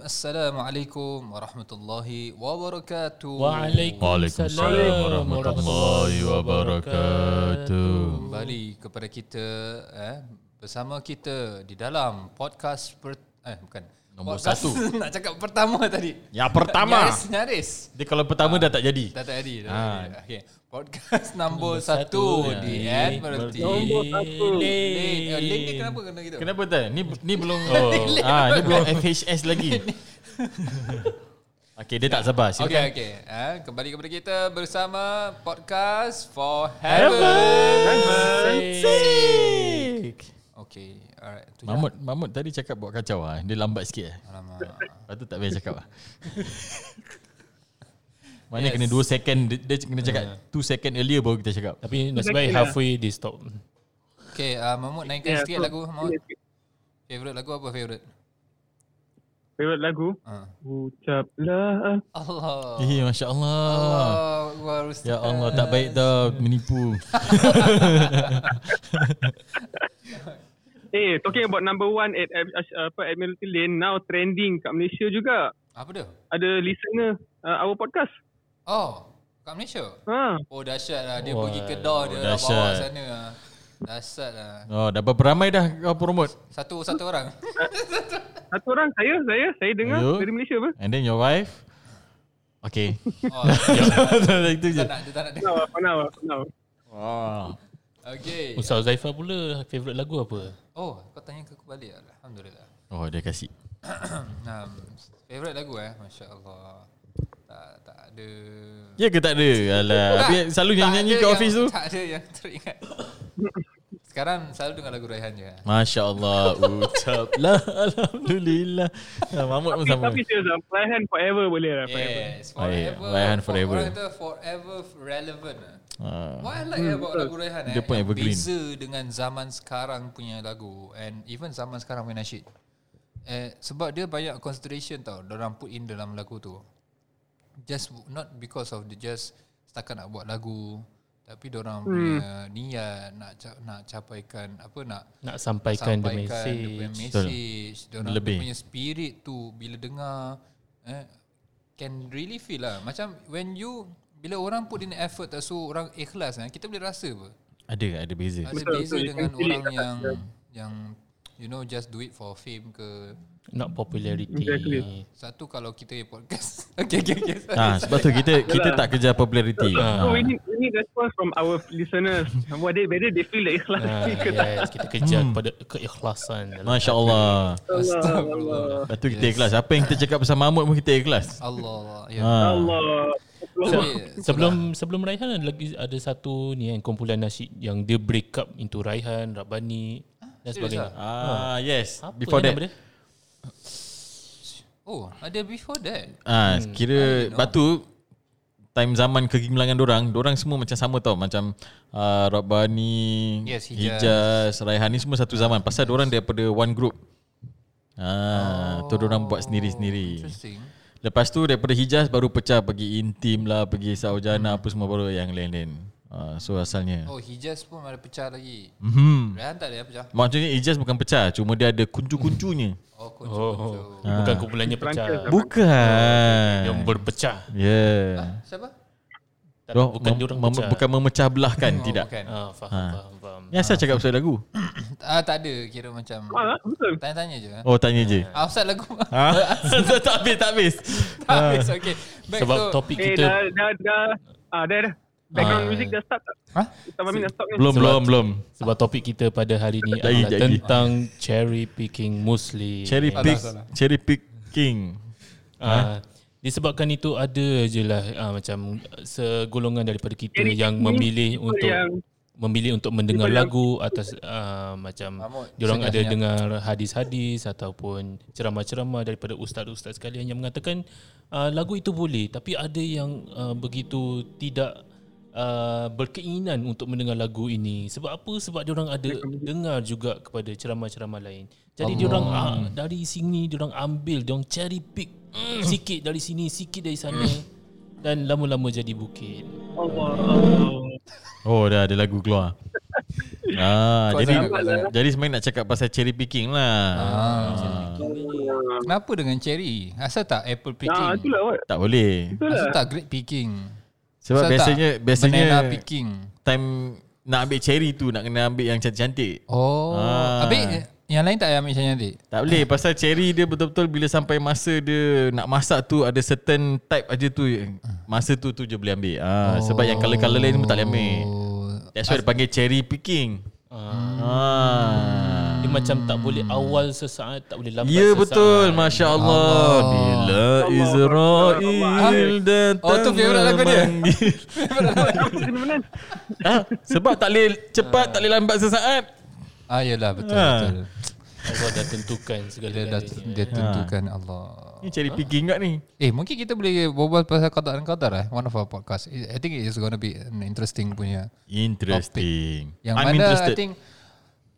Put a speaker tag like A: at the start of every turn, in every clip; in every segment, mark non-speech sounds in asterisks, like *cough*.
A: Assalamualaikum warahmatullahi wabarakatuh.
B: Waalaikumsalam warahmatullahi wabarakatuh.
A: Kembali kepada kita eh bersama kita di dalam podcast per, eh bukan
B: Nombor
A: podcast,
B: satu. *laughs*
A: nak cakap pertama tadi.
B: Yang pertama.
A: Nyaris, nyaris.
B: Dia kalau pertama dah tak jadi.
A: Dah tak jadi. Dah
B: Ah.
A: tak jadi. Okay. Podcast *laughs* nombor,
C: Nombor
A: satu,
C: satu
A: di Admiralty.
C: Nombor
A: satu. Lane. Lane ni kenapa kena gitu?
B: Kenapa tak? Ni *laughs* ni belum
C: Oh.
B: ah ni belum FHS lagi. Okey, dia tak sabar.
A: Okey
B: Silakan.
A: okey. Eh, kembali kepada kita bersama podcast for heaven. Okey, alright. Tu je.
B: Mahmud, Mahmud tadi cakap buat kacau ah. Dia lambat sikit ah.
A: Alamak.
B: Lepas tu tak payah cakap ah. *laughs* Mana
A: Yes.
B: kena 2 second dia, dia kena cakap 2 second earlier baru kita cakap.
C: Tapi nasib baik halfway dia stop.
A: Okey, uh, Mahmud naikkan
D: Ya,
A: sikit
D: so-
A: lagu Mahmud. Favorite lagu apa favorite?
D: Favorite lagu
A: Ha.
D: Ucaplah
A: Allah.
B: Eh, masya-Allah.
A: Allah, Akbar, Ustaz.
B: Ya Allah, tak baik dah menipu. *laughs* *laughs*
D: Eh talking about number one at, at apa Admiralty Lane Now trending kat Malaysia juga
A: Apa dia?
D: Ada listener uh, Our podcast
A: Oh, kat Malaysia.
D: ha.
A: Oh dahsyat lah Dia
C: Wah,
A: pergi kedah Dia dah bawa sana lah. Dahsyat lah
B: Oh, dah berapa ramai dah kau promote?
A: Satu satu orang *laughs*
D: Satu orang saya Saya Saya dengar
B: You?
D: dari Malaysia apa
B: And then your wife? Okay.
A: oh, *laughs* Dia tak nak Dia tak nak
D: Now Now Now
B: Wow.
A: Okay
C: Ustaz Zaifah pula favorite lagu apa?
A: Oh kau tanya ke aku balik Alhamdulillah
B: Oh, dia kasih. *clears throat*
A: Nah, Favorite lagu eh Masya Allah Tak tak ada
B: Ya ke tak ada? Alah, selalu
A: Tak
B: nyanyi
A: ada
B: kat office tu.
A: Tak ada yang teringat *laughs* Sekarang selalu dengar lagu Raihan je.
B: Masya Allah *laughs* Ucaplah Alhamdulillah. Ah, Mahmud pun
D: Tapi,
B: sama.
D: tapi serius lah Raihan forever boleh lah forever.
A: Yes
B: Baik,
A: Forever.
B: Raihan
A: for-
B: forever.
A: Orang kata forever relevant. Lah.
B: Ah.
A: What I like about lagu Raihan eh
B: Dia pun
A: yang
B: evergreen.
A: Beza dengan zaman sekarang punya lagu And even zaman sekarang punya nasyid eh, Sebab dia banyak consideration tau Diorang put in dalam lagu tu. Just not because of the just Setakat nak buat lagu Tapi diorang punya niat Nak ca- nak capaikan Apa nak
C: Nak sampaikan, the
A: sampaikan
C: message.
A: dia punya message. dia
B: Lebih.
A: punya spirit tu Bila dengar eh, Can really feel lah. Macam when you Bila orang put in effort tak So orang ikhlas eh, Kita boleh rasa apa?
B: Ada, ada beza.
A: Ada
D: Betul,
A: beza
D: betul.
A: Dengan orang yang Yang You know just do it for fame ke
C: Not popularity.
D: Exactly.
A: Satu kalau kita punya podcast *laughs* Okay okay okay sorry.
B: Ah, sebab tu kita kita tak kejar popularity.
D: So
B: Ah.
D: we need, we need response from our listeners Whether, whether they feel the ikhlas
C: Ah,
D: ke tak
C: yes, kita kejar kepada keikhlasan. dalam
B: Masya Allah.
A: Astagfirullah
B: Lepas tu kita ikhlas. Apa yang kita cakap pasal Mahmud pun kita ikhlas.
A: Allah ya.
B: Ah.
D: Allah
A: Tapi,
C: Sebelum sebelum Raihan ada lagi ada satu ni kan kumpulan nasyid yang dia break up into Raihan, Rabbani dan sebagainya.
B: Ah, yes.
C: Apa
B: Before
C: yang
B: that.
C: nama dia?
A: Oh ada before that
B: Ah,
A: I
B: kira batu time zaman kegemilangan dorang, dorang semua macam sama tau, macam uh, Rabbani,
A: Yes, Hijaz.
B: Hijaz, Raihan ni semua satu zaman. Pasal dorang daripada one group. Ah, tu dorang buat sendiri-sendiri.
A: Interesting
B: Lepas tu daripada Hijaz baru pecah pergi Intim lah, pergi Saujana apa semua baru yang lain-lain. Ah, so asalnya.
A: Oh Hijaz pun ada pecah lagi
B: Hmm.
A: Rehan tak ada pecah
B: Maksudnya Hijaz bukan pecah, cuma dia ada kuncu-kuncunya.
A: Oh kuncu
C: Oh,
A: kuncu
C: bukan kumpulannya pecah.
B: Bukan.
C: Yang berpecah.
B: Ya.
A: Siapa?
C: Tak,
B: Yeah.
C: bukan dia orang pecah.
B: bukan memecah belahkan,
A: Oh,
B: tidak.
A: Bukan
C: Ah, faham,
B: Ha.
C: faham, faham.
B: Ya, saya cakap pasal lagu.
A: ah, Tak ada kira macam
D: Ah, betul
A: Tanya-tanya je
B: Oh, tanya je.
A: Ah, Ustaz lagu
B: Ha? *laughs* tak habis, tak habis.
A: Tak habis okay Back
C: Sebab
A: to
C: topik
D: Eh
C: kita
D: dah dah dah Ah dah dah Background
B: Ah.
D: music dah start tak?
A: Hah?
D: Ustaz Amin dah stop ni
B: Belum,
C: Sebab-
B: belum, belum.
C: sebab topik kita pada hari ini
B: Lagi,
C: adalah
B: lagi.
C: tentang cherry picking Muslim.
B: Cherry pick,
A: salah.
B: cherry picking.
C: Ah, disebabkan itu ada je lah ah, macam segolongan daripada kita
D: Cherry
C: yang memilih untuk
D: yang-
C: memilih untuk mendengar lagu atas ah, macam diorang ada dengar hadis-hadis ataupun ceramah-ceramah daripada ustaz-ustaz sekalian yang mengatakan ah, lagu itu boleh tapi ada yang ah, begitu tidak uh, berkeinginan untuk mendengar lagu ini. Sebab apa? Sebab diorang ada dengar juga kepada ceramah-ceramah lain. Jadi diorang uh, dari sini diorang ambil, diorang cherry pick sikit dari sini, sikit dari sana dan lama-lama jadi bukit.
D: Allah Allah
B: Oh, dah ada lagu keluar. *laughs* ah,
A: Kau
B: jadi
A: sangat.
B: jadi sebenarnya nak cakap pasal cherry picking lah.
A: Ah.
B: Ah.
A: Kenapa dengan cherry? Asal tak apple picking?
D: Ah, itulah what.
B: Tak boleh.
D: Itulah.
A: Asal tak grape picking?
B: Sebab
A: Asal
B: biasanya
A: tak
B: biasanya
A: banana picking.
B: time nak ambil cherry tu nak kena ambil yang cantik-cantik.
A: Oh,
B: Ah.
A: habis yang lain tak payah ambil macam nanti?
B: Tak boleh pasal cherry dia betul-betul bila sampai masa dia nak masak tu ada certain type aja tu masa tu tu je boleh ambil. Ah sebab yang color-color lain semua tak boleh ambil.
A: Oh,
B: That's why dia panggil cherry picking. Ah.
C: Dia macam tak boleh awal sesaat, tak boleh lambat
B: Ya
C: sesaat.
B: betul Masya Allah. Bila Israel datang
A: Oh, tu favourite lagu dia?
B: ah, *laughs* Sebab tak boleh cepat Tak boleh lambat sesaat
A: ah yalah betul
B: Ah.
A: betul.
C: Allah dah tentukan
A: Dia
C: segala
A: dah
C: galanya.
A: dia tentukan Allah.
B: Ni cherry picking kat ni
A: Eh mungkin kita boleh berbual pasal qada dan qadar eh one of our podcast. I think it is going to be an interesting punya.
B: Interesting
A: Yang
B: I'm
A: mana
B: interested
A: I think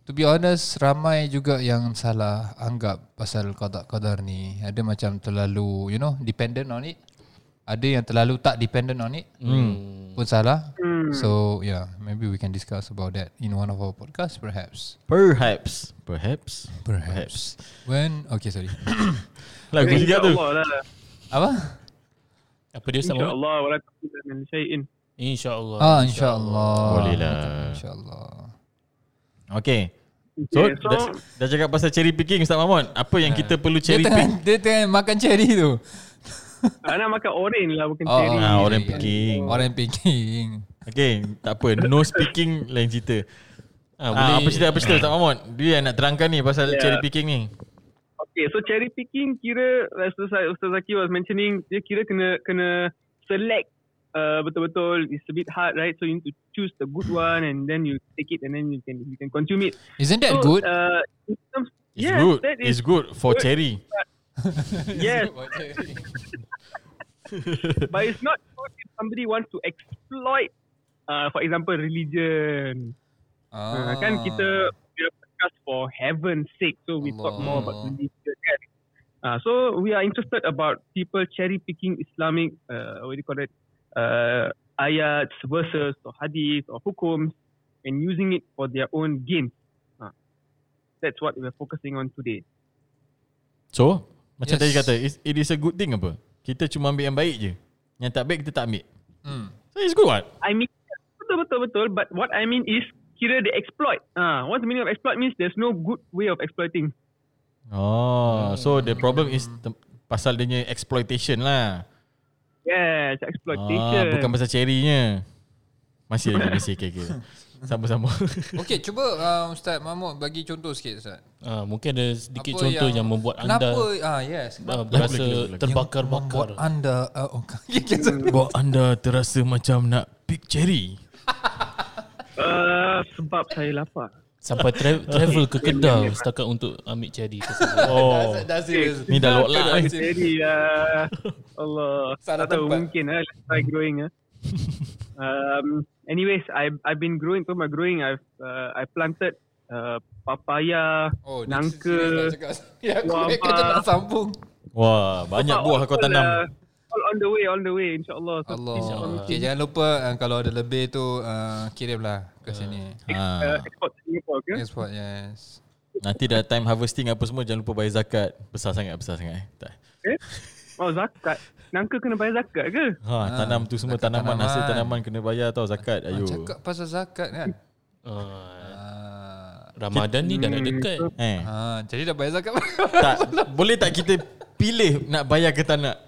A: to be honest ramai juga yang salah anggap pasal qada qadar ni. Ada macam terlalu you know dependent on it. Ada yang terlalu tak dependent on it. Hmm. Pun salah. So yeah, maybe we can discuss about that in one of our podcasts perhaps.
B: Perhaps Perhaps
A: Perhaps. When okay sorry. *coughs*
B: Lagu juga tu
D: lah.
A: Apa?
C: Apa dia sama?
D: InsyaAllah. Wala takutan min syai'in.
C: InsyaAllah.
A: Ah insyaallah.
B: Boleh lah.
A: Insyaallah.
B: Okay So,
D: Okay, so
B: dah, dah cakap pasal cherry picking Ustaz Mahmud Apa yang kita perlu
A: Dia
B: cherry
A: tengah,
B: pick
A: dia tengah makan cherry tu. *laughs*
D: ah, nak makan orange lah bukan
A: Oh,
D: cherry.
B: Ah, orang
A: ya.
B: picking
A: Orang picking.
B: Okay Tak apa No speaking Lain cerita
C: Ah,
B: ah,
C: boleh.
B: Apa cerita Apa cerita Ustaz Mahmud Dia yang nak terangkan ni Pasal
D: Yeah.
B: cherry picking ni
D: Okay, so cherry picking kira Ustaz Zaki was mentioning dia kira kena kena select uh, betul-betul. It's a bit hard, right? So you need to choose the good one and then you take it and then you can you can consume it.
A: Isn't that
D: so,
A: good?
D: Uh, in terms,
B: It's
D: yes,
B: good
D: that
B: It's
D: is
B: good for
D: good.
B: cherry *laughs*
D: yes, but it's not good if somebody wants to exploit, uh, for example, religion. Ah. kan kita we are podcast for heaven's sake, so we talk more about
A: Allah.
D: religion. Kan? Uh, so we are interested about people cherry picking Islamic, uh, what do you call it, uh, ayats, verses, or hadith, or hukums, and using it for their own gain. Uh, that's what we're focusing on today.
B: So Macam
A: Yes.
B: tadi kata is- It is a good thing apa Kita cuma ambil yang baik je Yang tak baik kita tak ambil
A: Hmm.
B: So it's good what
D: I mean, betul betul betul. But what I mean is, kira they exploit. Ah, uh, what's the meaning of exploit means there's no good way of exploiting.
B: Oh So the problem is tem- Pasal dia punya exploitation lah
D: Yes, exploitation.
B: ah, Bukan pasal cherry-nya Masih lagi Masih okay, okay. Sama-sama *laughs*
A: Okay, cuba uh, Ustaz Mahmud bagi contoh sikit Ustaz.
C: Ah, mungkin ada sedikit
A: Apa
C: contoh yang, membuat
A: kenapa,
C: anda
A: ah yes,
C: ah,
A: kenapa
C: berasa terbakar-bakar.
A: membuat anda uh, oh, *laughs* okay.
B: Buat anda terasa macam nak pick cherry *laughs*
D: Uh, sebab saya lapar.
C: Sampai tra- *laughs* travel ke Kedah setakat untuk ambil tersebut. *laughs*
B: Oh
A: Dah serius.
B: Ni dah lock lah
D: Jadi uh, *laughs* Allah.
A: Salah
D: tak tahu mungkin lah. Let's try growing. Uh. um, anyways, I I've been growing. So my growing, I've uh, I planted uh, papaya,
A: Oh,
D: nangka.
A: Ya, aku kata nak sambung.
B: Wah banyak buah kau tanam
D: uh, all on the way, on the way, insyaAllah. So,
A: Allah.
D: insyaAllah.
A: Okay, jangan lupa uh, kalau ada lebih tu uh, kirimlah ke sini.
D: Uh,
B: ha.
D: export to Singapore, okay?
A: Export, yes.
B: Nanti dah time harvesting apa semua Jangan lupa bayar zakat Besar sangat Besar sangat eh. Tak.
D: okay? Oh, zakat. Nangka kena bayar zakat ke?
B: Ha, tanam tu semua
A: zakat
B: tanaman,
A: tanaman.
B: Hasil tanaman kena bayar tau zakat
A: Ah,
B: Ayo
A: cakap pasal zakat kan.
C: Ah, Ramadan ni dah nak dekat.
B: Eh,
A: ah, jadi dah bayar zakat.
B: tak Boleh tak kita pilih Nak bayar ke tak nak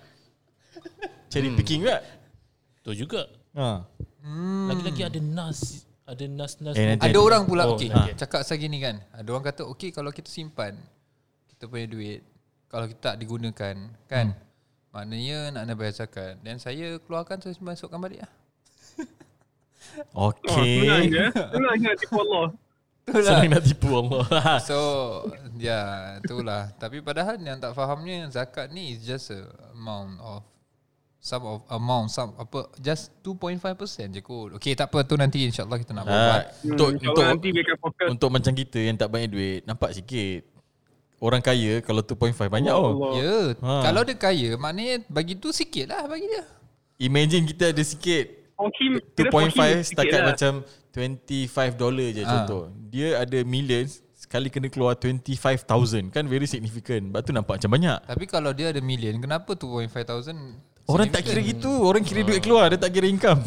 B: Cherry picking tak
C: Tu juga.
B: ha.
C: Lagi-lagi ada nas, ada nas-nas.
B: Eh, nanti-
A: Ada orang pula
C: Oh,
A: okay,
C: okay.
A: cakap pasal gini kan. Ada orang kata okay kalau kita simpan kita punya duit kalau kita tak digunakan kan maknanya nak kena bayar zakat dan saya keluarkan saya masukkan balik lah. *laughs*
D: Oh, senang je.
B: Okay *laughs*
D: Senang je nak tipu Allah.
B: Senang nak tipu Allah *laughs*
A: So Ya Itulah Tapi padahal yang tak fahamnya Zakat ni is just a amount of Some of amount Some apa Just 2.5% je kot Okay tak apa tu nanti InsyaAllah kita nak buat
B: Ah, Untuk
D: Hmm,
B: untuk
D: nanti fokus.
B: untuk macam kita yang tak banyak duit Nampak sikit Orang kaya kalau 2.5 banyak oh.
A: Ya
B: Ha.
A: Kalau dia kaya Maknanya bagi tu sikit lah Bagi dia
B: Imagine kita ada sikit
D: him
B: 2.5
D: sikit
B: setakat
D: lah.
B: macam 25 dolar je
A: Ah.
B: contoh. Dia ada millions, sekali kena keluar 25,000 kan very significant. Sebab tu nampak macam banyak.
A: Tapi kalau dia ada million, kenapa 2.5 thousand?
B: Orang tak kira gitu, orang kira duit keluar, dia tak kira income.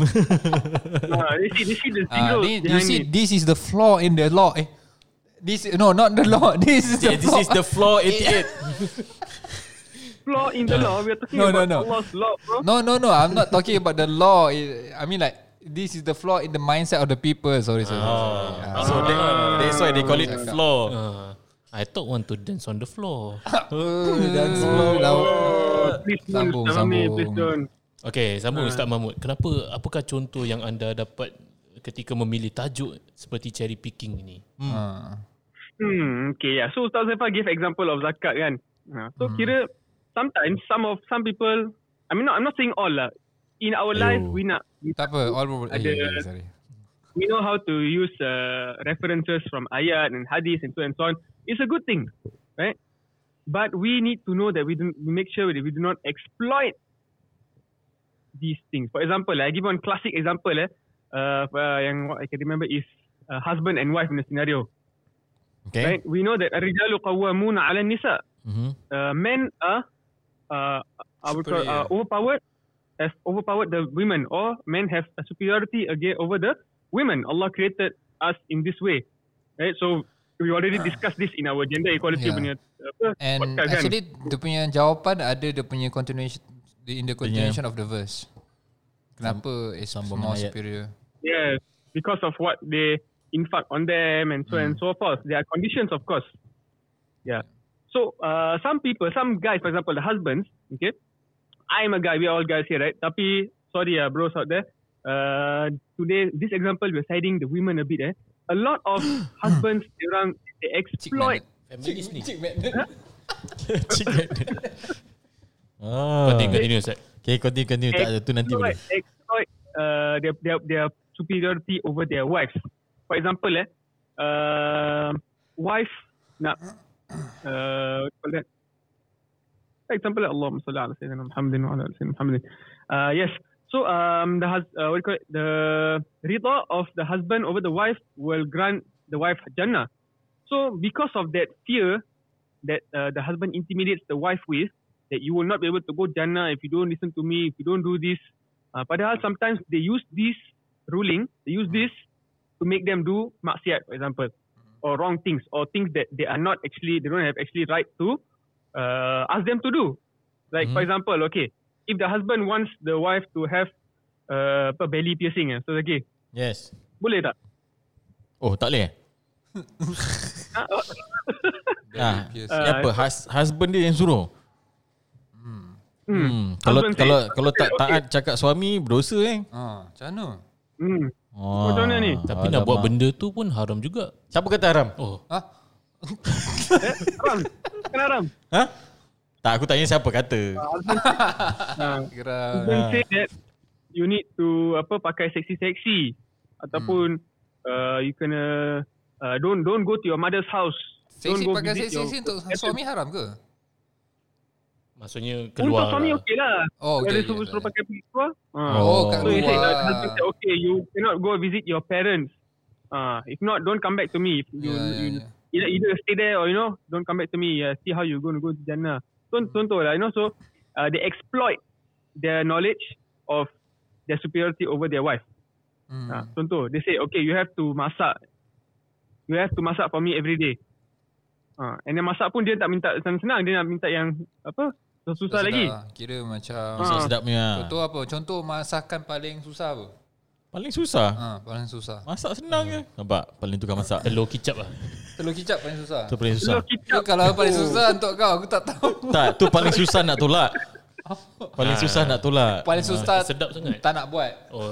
D: Ah, they see, they see the
A: Ah, you see, this is the flaw in the law. Eh, this no, not the law. *laughs* This is the
B: Yeah, this
A: flaw.
B: is the flaw 88. *laughs*
D: Flaw in the law. We are talking
A: No, no,
D: about
A: no.
D: Allah's law, bro.
A: No, no, no. I'm not talking about the law. I mean, like this is the flaw in the mindset of the people. Sorry, sorry. sorry. Ah.
B: So that, that's why they call it flaw.
C: Uh, I thought want to dance on the floor. *laughs*
A: Oh, dan slow lah.
D: Please
A: Sambung,
D: Ustaz
A: sambung.
D: please don't.
C: Okay, sambung Ustaz Mahmud. Kenapa, apakah contoh yang anda dapat ketika memilih tajuk seperti cherry picking ini?
A: Ah.
D: Hmm, okay, yeah. So Ustaz Zaifah give example of zakat kan. Uh, so kira sometimes some of some people, I mean, not, I'm not saying all lah. In our life, we nak we,
A: Tak apa, all. Eh,
D: Ada-
A: yeah, yeah, sorry.
D: we know how to use uh, references from ayat and hadith and so and so on. It's a good thing, right? But we need to know that we, do, we make sure that we do not exploit these things. For example, I give one classic example. Eh, uh, uh, yang what I can remember is uh, husband and wife in the scenario.
B: Okay.
D: Right? We know that الرجال قوامون على النساء.
B: Mm-hmm.
D: Uh, men are uh, I would call, uh,
A: Superior.
D: overpowered have overpowered the women or men have a superiority again over the women. Allah created us in this way. Right? So we already discussed this in our gender equality
A: Yeah.
D: punya apa,
A: And
D: podcast kan.
A: actually, dia punya jawapan ada dia punya continuation in the continuation of the verse. Kenapa is
B: sambung
A: more
B: ayat.
A: superior?
D: Yes, because of what they inflict on them and so and so forth. There are conditions, of course. Yeah. So uh, some people, some guys, for example, the husbands. Okay, I'm a guy. We are all guys here, right? Tapi sorry, uh, bros out there. Uh, today, this example, we're siding the women a bit. Eh, a lot of *gasps* husbands, orang they exploit.
C: Feminist ni. *laughs*
B: Ah.
C: Continue, continue Ustaz.
B: Okay, continue, continue. Tak ada tu nanti boleh.
D: exploit, uh, their, their their superiority over their wives. For example, eh, uh, wife nak uh? For example, Allahumma salli ala sayyidina Muhammadin wa ala Muhammadin. Uh, yes. So um, the hus- uh, what you call it? The rida of the husband over the wife will grant the wife Jannah. So because of that fear that uh, the husband intimidates the wife with, that you will not be able to go Jannah if you don't listen to me, if you don't do this. Uh, padahal sometimes they use this ruling, they use this to make them do maksiat, for example, or wrong things, or things that they are not actually, they don't have actually right to uh, ask them to do. Like for example, okay, if the husband wants the wife to have uh, apa, belly piercing, eh, so okay,
B: Yes.
D: boleh tak?
B: Oh, tak boleh? eh? *laughs* Ah,
A: Yes.
B: ni apa? Hus, husband dia yang suruh? Hmm. Kalau
D: Husband
B: kalau
D: say,
B: kalau tak
D: okay.
B: taat cakap suami berdosa eh.
A: Ah, macam mana?
D: Hmm.
B: Oh,
D: Macam mana ni?
C: Tapi nak buat benda tu pun haram juga.
B: Siapa kata haram?
C: Oh,
A: Ah,
D: Haram. Kan haram.
B: Ha? Tak aku tanya siapa kata.
D: Uh,
A: kira
D: husband say that you need to apa pakai seksi-seksi ataupun uh, you kena uh, don't don't go to your mother's house.
A: seksi
D: don't go
A: pakai seksi
D: your-
A: untuk suami haram ke?
C: maksudnya
D: Untuk
C: keluar.
D: suami okey lah.
A: Oh,
D: Kalau
A: okay, okay,
D: suruh, suruh pakai pergi keluar. Uh.
A: Oh, kat
D: So he said,
A: luar.
D: uh, husband said, okay, you cannot go visit your parents. Uh, if not, don't come back to me. If you,
A: Yeah, yeah,
D: you
A: yeah.
D: Either, either stay there or you know, don't come back to me. Uh, see how you going to go to Jannah. Contoh, lah, you know. So uh, they exploit their knowledge of their superiority over their wife.
A: Hmm.
D: Uh, contoh, they say, okay, you have to masak. You have to masak for me every day. Uh, and then masak pun dia tak minta senang-senang. Dia nak minta yang apa? Susah lagi.
A: Kira macam
B: Masak sedap punya.
A: Contoh apa? Contoh masakan paling susah apa?
B: Paling susah.
A: Ha, paling susah.
B: Masak senang je. Nampak? Paling tukar masak.
C: Telur kicap lah.
A: Telur kicap paling susah.
B: Tu paling susah.
D: Telur kicap.
A: Tu kalau paling susah untuk kau aku tak tahu.
B: Tak, tu paling susah nak tolak. *laughs* Paling susah nak tolak.
A: Paling susah
C: sedap sangat.
A: tak nak buat.
C: Oh,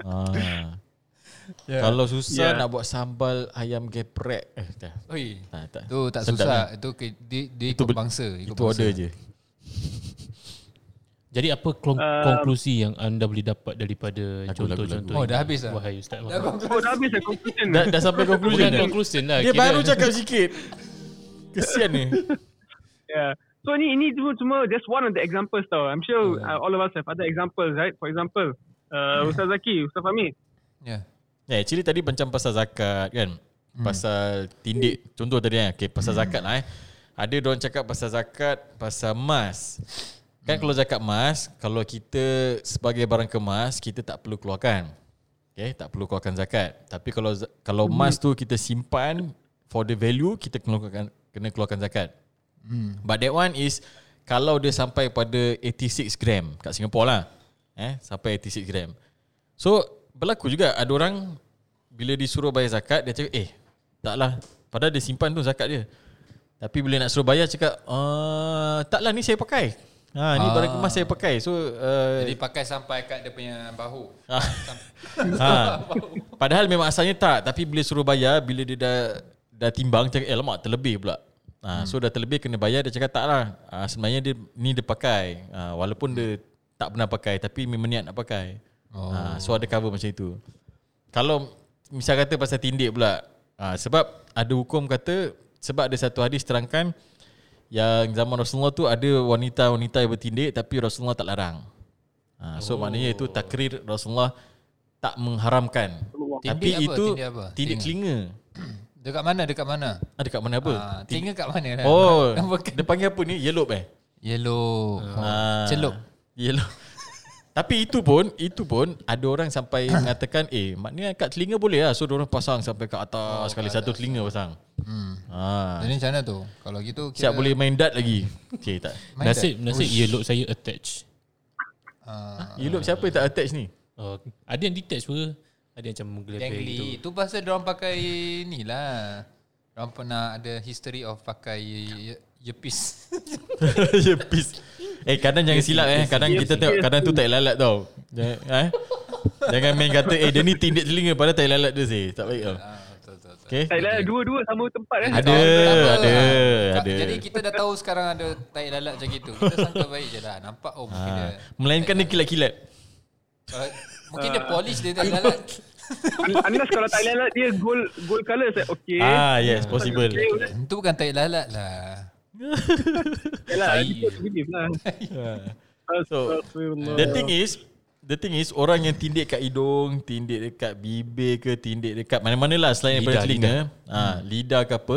B: Ah.
A: Yeah.
B: Kalau susah
D: Yeah.
B: nak buat sambal ayam geprek. Eh, dah.
A: Oi.
B: Tak, tak.
A: Tu tak
B: Sedap
A: susah.
B: ni.
A: Itu ke- dia, dia
B: Itu
A: ikut bangsa, ikut
B: Itu
A: bangsa.
B: order je.
C: Jadi apa kon-
D: Um,
C: konklusi yang anda boleh dapat daripada contoh-contoh.
A: Oh,
C: ini?
A: dah habis dah?
C: Wahai Ustaz
D: Oh,
C: Muhammad.
D: dah habis dah conclusion.
B: Dah, dah sampai conclusion
C: Bukan
B: dah.
C: conclusion lah.
B: Dia
C: kira-
B: baru cakap sikit. Kesian ni. *laughs*
D: Yeah. So ni ini cuma cuma just one of the examples tau. I'm sure uh, all of us have other examples, right? For example, uh, Ustaz Zaki, Ustaz Fahmi.
A: Ya.
B: Yeah, actually tadi macam pasal zakat kan. Hmm. Pasal tindik. Contoh tadi kan. Okay, pasal zakat lah eh. Ada orang cakap pasal zakat, pasal emas. Kan kalau zakat emas, kalau kita sebagai barang kemas, kita tak perlu keluarkan. Okay, tak perlu keluarkan zakat. Tapi kalau kalau emas tu kita simpan for the value, kita kena keluarkan, kena keluarkan zakat. Hmm. But that one is kalau dia sampai pada 86 gram kat Singapore lah. Eh, sampai 86 gram. So, berlaku juga ada orang bila disuruh bayar zakat dia cakap, "Eh, taklah. Padahal dia simpan tu zakat dia." Tapi bila nak suruh bayar cakap, "Ah, taklah ni saya pakai." Ha, ni
A: Ah.
B: barang kemas saya pakai. So, uh,
A: Jadi pakai sampai kat dia punya bahu.
B: Ah. ha. *laughs* Padahal memang asalnya tak Tapi bila suruh bayar Bila dia dah Dah timbang cakap Eh lemak terlebih pula ha, So dah terlebih kena bayar Dia cakap tak lah ha, Sebenarnya dia Ni dia pakai ha, Walaupun dia Tak pernah pakai Tapi memang niat nak pakai oh. ha, So ada cover macam itu Kalau Misal kata pasal tindik pula ha, Sebab Ada hukum kata Sebab ada satu hadis terangkan Yang zaman Rasulullah tu Ada wanita-wanita yang bertindik Tapi Rasulullah tak larang ha, So oh. maknanya itu takrir Rasulullah tak mengharamkan.
A: Tindik
B: Tapi
A: apa?
B: itu
A: Tindik apa?
B: tindik telinga. *clears throat*
A: Dekat mana? Dekat mana?
B: Ah, dekat mana apa?
A: Ah, telinga kat mana?
B: Oh, *laughs*
A: Bukan.
B: dia panggil apa ni? Yellow eh?
A: Yellow.
B: Ah,
A: Celup.
B: Yellow. Tapi itu pun, itu pun ada orang sampai mengatakan, eh, maknanya kat telinga boleh lah. So, orang pasang sampai ke atas sekali satu telinga pasang.
A: Hmm.
B: Ha.
A: Jadi macam mana tu? Kalau gitu
B: Siap boleh main dart lagi. Okay, tak.
A: Main
C: Nasib nasib earlobe saya attach.
A: Ah,
B: Yellow siapa yang tak attach ni?
C: Oh, ada yang detach pun. Ada yang macam
A: dangly.
C: gitu.
A: Itu pasal dia orang pakai ni lah. Dia pernah ada history of pakai ear- earpiece.
B: Earpiece. Eh kadang jangan silap eh. Kadang kita tengok kadang tu tak lalat tau. Jangan, eh? Jangan main kata eh dia ni tindik telinga padahal tak lalat dia sih. Tak baik tau.
A: ah.
B: Okay.
D: Tak lah, dua-dua sama tempat eh.
B: Ada, ada,
A: Ah,
B: ada.
A: Jadi kita dah tahu sekarang ada tai lalat macam gitu. Kita sangka baik je lah. Nampak oh mungkin dia
B: Ha. Melainkan dia kilat-kilat.
A: uh, mungkin dia polish dia tai lalat. *laughs*
D: Unless kalau tak lalat dia gold gold colour saya okay.
B: Ah yes, possible.
A: Itu bukan tai lalat lah.
D: Yalah, ikut belief lah.
B: So. The thing is The thing is Orang yang tindik kat hidung Tindik dekat bibir ke Tindik dekat mana-mana lah Selain daripada
C: Lidah,
B: telinga lidah. Ha, lidah ke apa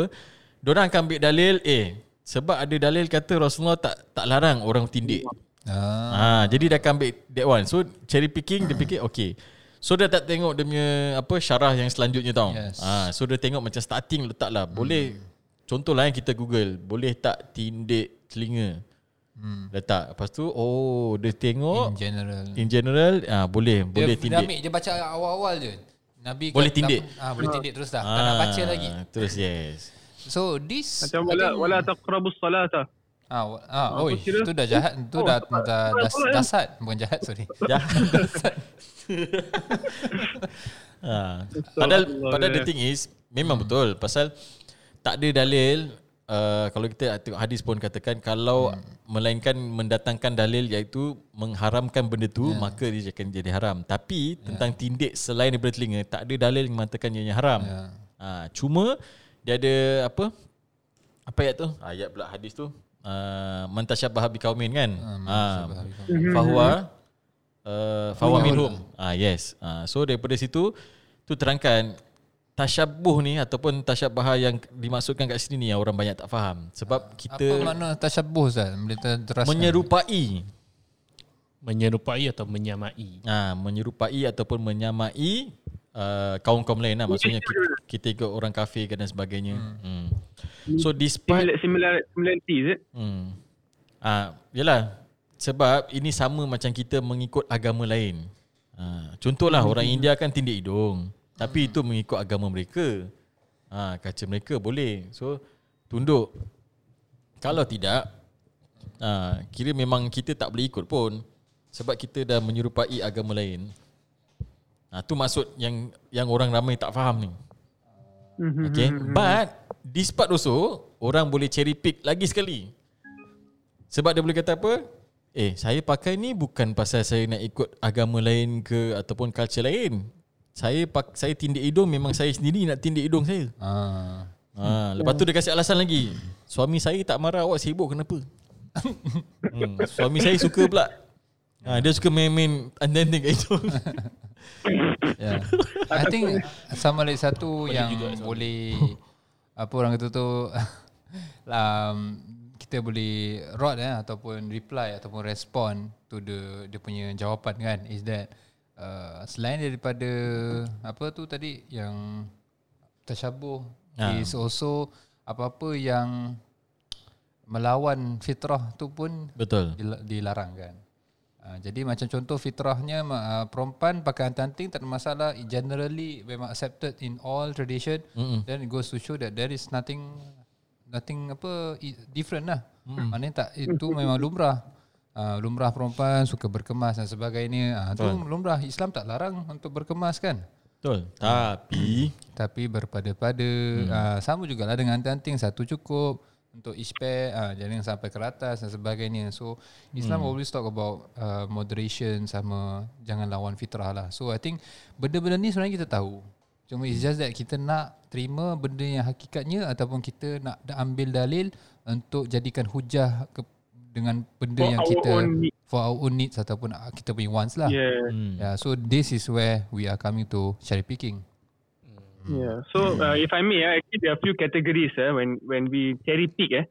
B: Diorang akan ambil dalil Eh Sebab ada dalil kata Rasulullah tak tak larang orang tindik
A: Ah.
B: Ha, jadi dia akan ambil that one. So cherry picking dia fikir okay. So dia tak tengok dia punya apa syarah yang selanjutnya tau.
A: Yes.
B: Ha, so dia tengok macam starting letak lah. Boleh contohlah yang kita Google, boleh tak tindik telinga?
A: Hmm.
B: Letak. Lepas tu oh dia tengok
A: In general.
B: in general ah boleh
A: Dia,
B: boleh
A: dia
B: tindik.
A: ambil dia baca awal-awal je. Nabi
B: Boleh
A: kat-
B: tindik.
A: Ah boleh tindik terus dah. Tak nak baca lagi.
B: Terus yes.
A: So this
D: Macam wala wala taqrabus salata.
A: Ah, ah, oi,
D: kira-
A: tu dah jahat, tu
D: Oh,
A: dah
D: tak-
A: dah
D: tak-
A: das,
D: tak- tak-
A: dasar, bukan jahat sorry. *laughs*
B: Jahat. *laughs* ha. Padahal padahal the thing is memang betul pasal tak ada dalil uh, kalau kita tengok hadis pun katakan kalau melainkan mendatangkan dalil iaitu mengharamkan benda tu maka dia akan jadi haram. Tapi tentang tindik selain daripada telinga tak ada dalil yang mengatakan ianya haram.
A: Ya.
B: Ha, cuma dia ada apa? Apa ayat tu? Ayat pula hadis tu. Uh, man tashabbaha biqaumin kan? Ha, fahuwa uh, fahuwa minhum. Ah yes. Ah so daripada situ tu terangkan tashabbuh ni ataupun tashabbaha yang dimaksudkan kat sini ni yang orang banyak tak faham. Sebab
A: Apa
B: kita
A: makna tashabbuh Ustaz? Boleh
B: menyerupai
C: Menyerupai atau menyamai.
B: ah menyerupai ataupun menyamai uh, kaum-kaum lain lah maksudnya kita, kita ikut orang kafir dan sebagainya. Hmm. So despite
D: Similar similar similarity is it?
B: Hmm. Ah, yalah. Sebab ini sama macam kita mengikut agama lain. Ah, contohlah orang India kan tindik hidung. Tapi itu mengikut agama mereka. Ah, kaca mereka boleh. So tunduk. Kalau tidak ah, kira memang kita tak boleh ikut pun sebab kita dah menyerupai agama lain. Ah, tu maksud yang yang orang ramai tak faham ni. Okay. But this part also orang boleh cherry pick lagi sekali. Sebab dia boleh kata apa? Eh, saya pakai ni bukan pasal saya nak ikut agama lain ke ataupun culture lain. Saya pak, saya tindik hidung memang saya sendiri nak tindik hidung saya.
A: Ah.
B: Ha, lepas tu dia kasih alasan lagi. Suami saya tak marah awak sibuk kenapa? hmm, suami saya suka pula. Ha, dia suka main-main anting-anting kat itu. *laughs*
A: Yeah. I think sama lagi satu yang boleh apa orang kata tu *laughs* um, kita boleh rod eh ataupun reply ataupun respond to the dia punya jawapan kan is that uh, selain daripada apa tu tadi yang tasyabuh
B: Ah.
A: is also apa-apa yang melawan fitrah tu pun
B: Betul.
A: dil- dilarang kan. Uh, jadi macam contoh fitrahnya uh, perempuan pakai anting tak ada masalah generally memang accepted in all tradition mm then it goes to show that there is nothing nothing apa different lah. Mm. Maknanya tak itu memang lumrah. Uh, lumrah perempuan suka berkemas dan sebagainya. Uh, tu lumrah Islam tak larang untuk berkemas kan.
B: Betul. Tapi
A: Tapi berpada-pada hmm. uh, Sama jugalah dengan anting Satu cukup Untuk each pair uh, Jangan sampai ke atas Dan sebagainya So Islam hmm. always talk about uh, Moderation Sama Jangan lawan fitrah lah So I think Benda-benda ni sebenarnya kita tahu Cuma it's just that Kita nak terima Benda yang hakikatnya Ataupun kita nak ambil dalil Untuk jadikan hujah ke, Dengan benda
D: For
A: yang
D: our
A: kita
D: own need.
A: For our own needs Ataupun uh, kita punya wants lah
D: Yeah.
B: hmm.
A: Yeah, so this is where we are coming to cherry picking.
D: Yeah. So uh, if I may, uh, actually there are a few categories uh, when when we cherry pick. Eh,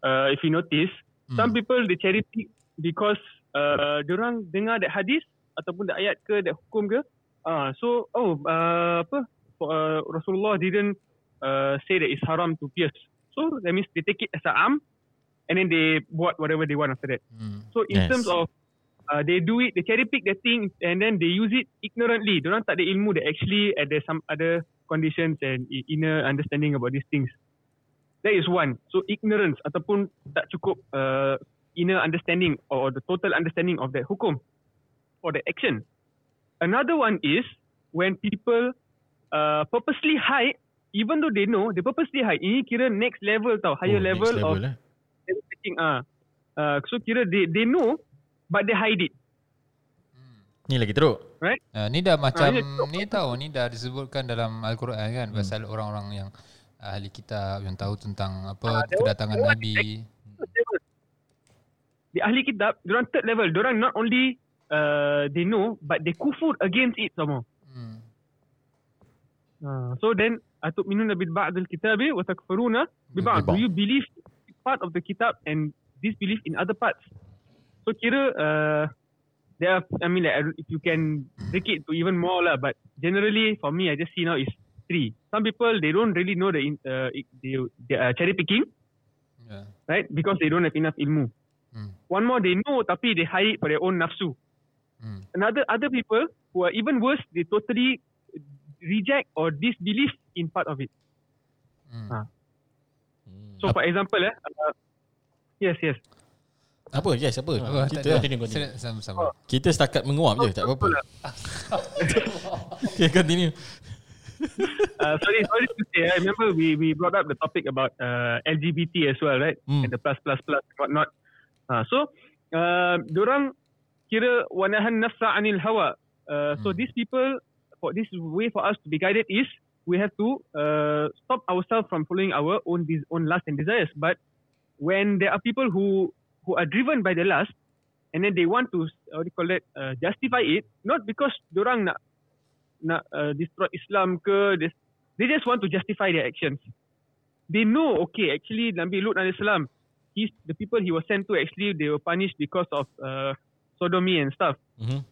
D: uh, if you notice, some people they cherry pick because uh, orang dengar that hadis ataupun that ayat ke that hukum ke. Ah, so oh uh, apa uh, Rasulullah didn't uh, say that it's haram to pierce. So that means they take it as a am, and then they buat whatever they want after that.
A: Hmm.
D: So in
B: Yes.
D: terms of uh, they do it, they cherry pick the thing and then they use it ignorantly. Diorang tak ada ilmu that actually ada some other conditions and inner understanding about these things. That is one. So ignorance ataupun tak cukup uh, inner understanding or the total understanding of that hukum or the action. Another one is when people uh, purposely hide, even though they know, they purposely hide. Ini kira next level tau, higher
B: Oh,
D: level,
B: next
D: of
B: level, eh.
D: Checking. Ah, uh, so kira they they know, but they hide it,
B: Ni lagi teruk.
D: right?
A: Uh, ni dah macam
D: ya,
A: ni tahu ni dah disebutkan dalam al-Quran kan
B: Hmm.
A: pasal orang-orang yang ahli kitab yang tahu tentang apa
D: Ah, that
A: kedatangan
D: one-
A: nabi.
D: The ahli kitab, diorang third level. Diorang not only uh, they know, but they kufur against it more.
A: Hmm.
D: Uh, so then, atu'minuna bil ba'dil kitabi wa takfuruna bi ba'd. Do you believe part of the kitab and disbelief in other parts? So kira uh, there are, I mean like if you can break it to even more lah, but generally for me I just see now is three. Some people they don't really know the uh, they, they are cherry picking,
A: Yeah.
D: right? Because they don't have enough ilmu.
A: Hmm.
D: One more they know tapi they hide it for their own nafsu.
A: Hmm.
D: Another other people who are even worse, they totally reject or disbelief in part of it. Ah. So for example, eh, uh, yes, yes.
B: Apa? Yes, apa?
A: Tak
B: kita,
A: ada.
C: Continue, continue.
A: Sila- Sama-sama.
B: kita setakat menguap je, tak apa-apa. *laughs* okay, continue. *laughs*
D: Uh, sorry, sorry to say. I remember we we brought up the topic about uh, LGBT as well, right?
B: Hmm.
D: And the plus plus plus and whatnot. Uh, so, uh, orang kira wanahan nafsa anil hawa. Uh, So
B: Hmm.
D: these people, for this way for us to be guided is we have to uh, stop ourselves from following our own des- own lust and desires. But when there are people who who are driven by the lust, and then they want to uh, what do you call that uh, justify it, not because orang nak nak uh, destroy Islam ke they, they just want to justify their actions they know okay actually Nabi Lut alaihi salam the people he was sent to actually they were punished because of uh, sodomy and stuff
B: Mhm.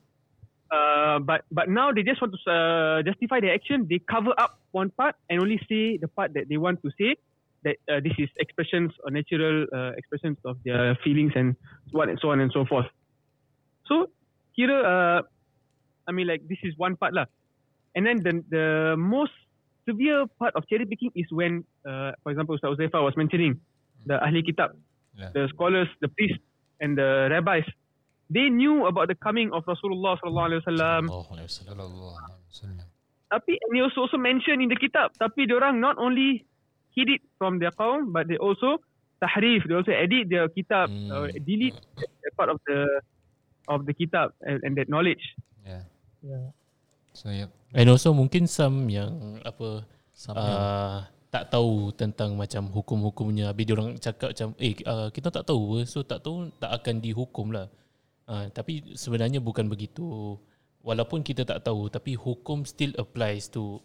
D: Uh, but but now they just want to uh, justify their action. They cover up one part and only say the part that they want to say that uh, this is expressions or natural uh, expressions of their feelings and so on and so on and so forth. So kira uh, I mean like this is one part lah. And then the the most severe part of cherry picking is when uh, for example Ustaz Uzaifa was mentioning the ahli kitab
A: Yeah.
D: the scholars the priests and the rabbis they knew about the coming of Rasulullah
A: sallallahu alaihi wasallam.
D: Tapi and they also also mentioned in the kitab tapi orang not only hid it from their kaum but they also tahrif they also edit their kitab
B: Hmm.
D: uh, delete part of the of the kitab and, and that knowledge.
A: Yeah. So yep.
C: And also mungkin some yang apa
B: Some
C: uh, tak tahu tentang macam hukum-hukumnya. Habis diorang cakap macam Eh uh, kita tak tahu So tak tahu tak akan dihukum lah Uh, tapi sebenarnya bukan begitu. Walaupun kita tak tahu, tapi hukum still applies to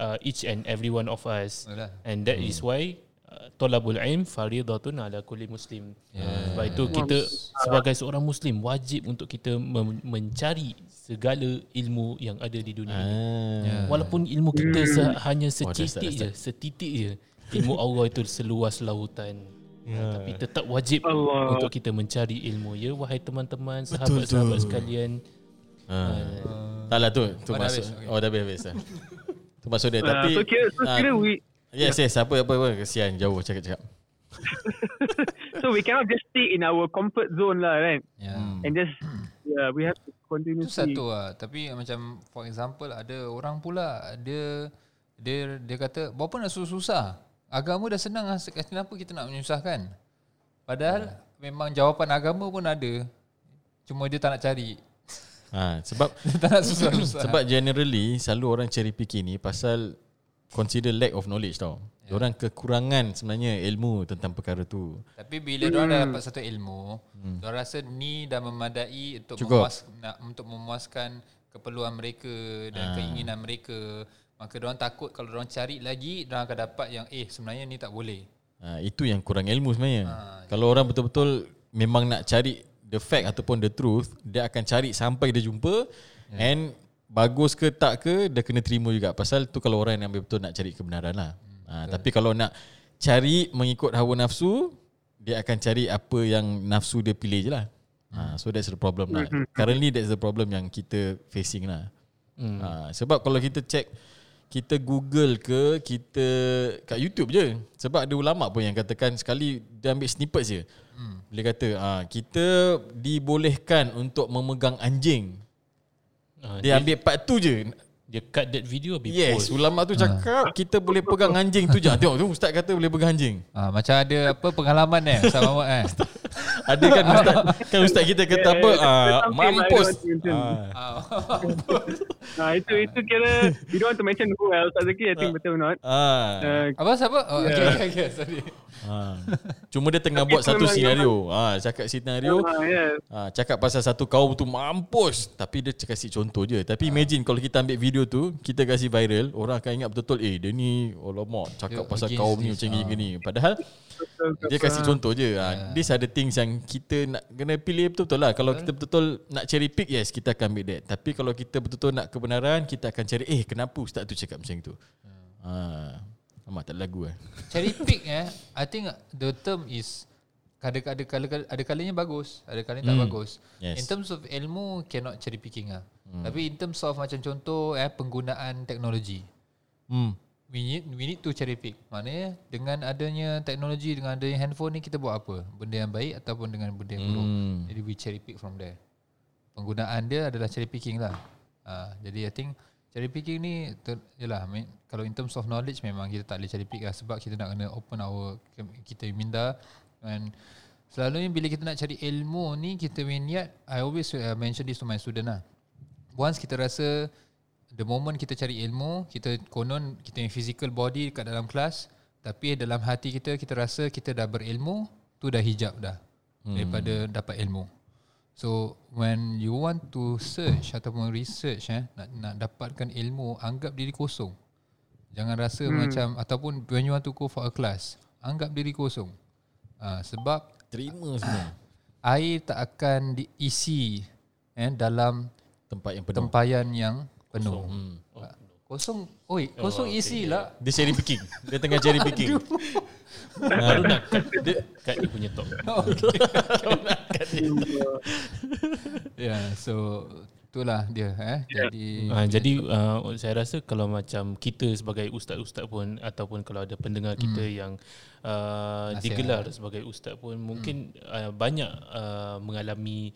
C: uh, each and every one of us.
A: Yalah.
C: And that is why uh, tolabul ilm faridatun ala kulli muslim. Yeah. Sebab itu kita sebagai seorang muslim wajib untuk kita mem- mencari segala ilmu yang ada di dunia ini.
B: Ah.
C: Walaupun ilmu kita se- hanya
B: Oh, dah start,
C: setitik
B: dah
C: je, setitik je. Ilmu Allah itu seluas lautan. Yeah. Tapi tetap wajib
D: Allah.
C: untuk kita mencari ilmu ya wahai teman-teman, sahabat-sahabat sekalian.
B: Ah. Tak lah tu, tu
A: Oh, dah
B: masuk.
A: habis, okay.
B: Oh dah habis habis. *laughs* Tu masuk dia
D: Uh,
B: tapi
D: so kira, so
B: ah,
D: kira we
B: Yes yes apa apa apa kesian jauh cakap-cakap. *laughs*
D: so we cannot just stay in our comfort zone lah, right?
A: Ya.
D: And just yeah, we have to continue.
A: Itu satu lah Tapi macam For example Ada orang pula Dia Dia dia kata Berapa nak susah-susah Agama dah senang lah Kenapa kita nak menyusahkan Padahal Memang jawapan agama pun ada Cuma dia tak nak cari
B: Ha, sebab *laughs*
A: Dia tak nak susah-susah
B: sebab generally selalu orang cherry picking ni pasal consider lack of knowledge tau. Yeah. Orang kekurangan sebenarnya ilmu tentang perkara tu.
A: Tapi bila hmm. dah dapat satu ilmu hmm. Diorang rasa ni dah memadai Untuk
B: Cukup.
A: memuas, nak, untuk memuaskan Keperluan mereka Dan
B: Ah.
A: keinginan mereka Maka diorang takut Kalau diorang cari lagi Diorang akan dapat yang Eh sebenarnya ni tak boleh
B: Ha, itu yang kurang ilmu sebenarnya.
A: Ha,
B: Kalau orang betul-betul memang nak cari the fact ataupun the truth, dia akan cari sampai dia jumpa yeah. and bagus ke tak ke dia kena terima juga. Pasal tu kalau orang yang betul nak cari kebenaran lah. Ha, tapi kalau nak cari mengikut hawa nafsu, dia akan cari apa yang nafsu dia pilih je lah. Ha, so that's the problem lah. Currently that's the problem yang kita facing lah. Ha, sebab kalau kita check kita Google ke kita kat YouTube je sebab ada ulama pun yang katakan sekali dia ambil snippet je. Hmm. Dia kata ah kita dibolehkan untuk memegang anjing.
C: Uh,
B: Dia ambil part tu je.
C: dia cut that video habis
B: Yes,
C: post.
B: ulama tu cakap kita boleh pegang anjing tu je. Tengok tu ustaz kata boleh pegang anjing.
A: Ah, macam ada apa pengalaman eh sama Muhammad eh. *laughs*
B: Ada kan ustaz kan ustaz kita kata apa ah
D: Something like
B: mampus.
D: that, macam-
B: Ah,
D: Nah, *laughs* itu itu kira we don't want to mention who else. Tak Zaki, I think betul or not.
B: ah.
D: Uh,
A: Apa siapa? Oh, okay, okay, okay, sorry.
B: ah. Cuma dia tengah buat satu senario. Ah cakap senario
D: uh, yeah.
B: Ha, cakap pasal satu kaum tu mampus Tapi dia kasih contoh je Tapi imagine kalau kita ambil video tu Kita kasih viral Orang akan ingat betul-betul Eh dia ni Alamak Cakap
A: Dia
B: pasal kaum ni
A: this,
B: macam
A: ah.
B: gini-gini Padahal Dia kasih contoh je ha, These are the things yang Kita nak Kena pilih betul-betul lah Kalau kita betul-betul Nak cherry pick Yes kita akan ambil that Tapi kalau kita betul-betul nak kebenaran Kita akan cari Eh kenapa ustaz tu cakap macam tu ha. Amat tak lagu eh
A: Cherry pick eh, I think the term is ada ada kala ada kalanya bagus, ada kalanya tak
B: Hmm.
A: bagus.
B: Yes.
A: In terms of ilmu cannot cherry picking ah. Tapi in terms of macam contoh eh penggunaan teknologi.
B: hmm.
A: We need we need to cherry pick. Maknanya dengan adanya teknologi dengan adanya handphone ni kita buat apa? Benda yang baik ataupun dengan benda yang buruk.
B: Hmm.
A: Jadi we cherry pick from there. Penggunaan dia adalah cherry picking lah. Uh, jadi I think cherry picking ni ter, yalah I mean, kalau in terms of knowledge memang kita tak boleh cherry pick lah sebab kita nak kena open our kita minda and selalunya bila kita nak cari ilmu ni kita punya niat I always uh, mention this to my student lah. Once kita rasa the moment kita cari ilmu, kita konon kita punya physical body kat dalam kelas tapi dalam hati kita kita rasa kita dah berilmu, tu dah hijab dah daripada dapat ilmu. So when you want to search ataupun research eh nak nak dapatkan ilmu, anggap diri kosong. Jangan rasa hmm. macam ataupun when you want to go for a class, anggap diri kosong. Ah sebab
B: Terima semua
A: air tak akan diisi eh dalam
B: Tempat yang penuh
A: tempayan yang penuh.
B: hmm.
A: Ah, Kosong. Oi, kosong isi lah.
B: Dia cherry picking Dia tengah cherry picking
C: Baru nak cut, dia, cut dia punya talk. *laughs* *laughs* *laughs*
A: Ya, yeah, so itulah dia eh. Jadi
C: Uh, jadi uh, saya rasa kalau macam kita sebagai ustaz-ustaz pun ataupun kalau ada pendengar kita yang uh,
A: Nasihat.
C: digelar sebagai ustaz pun mungkin uh, banyak uh, mengalami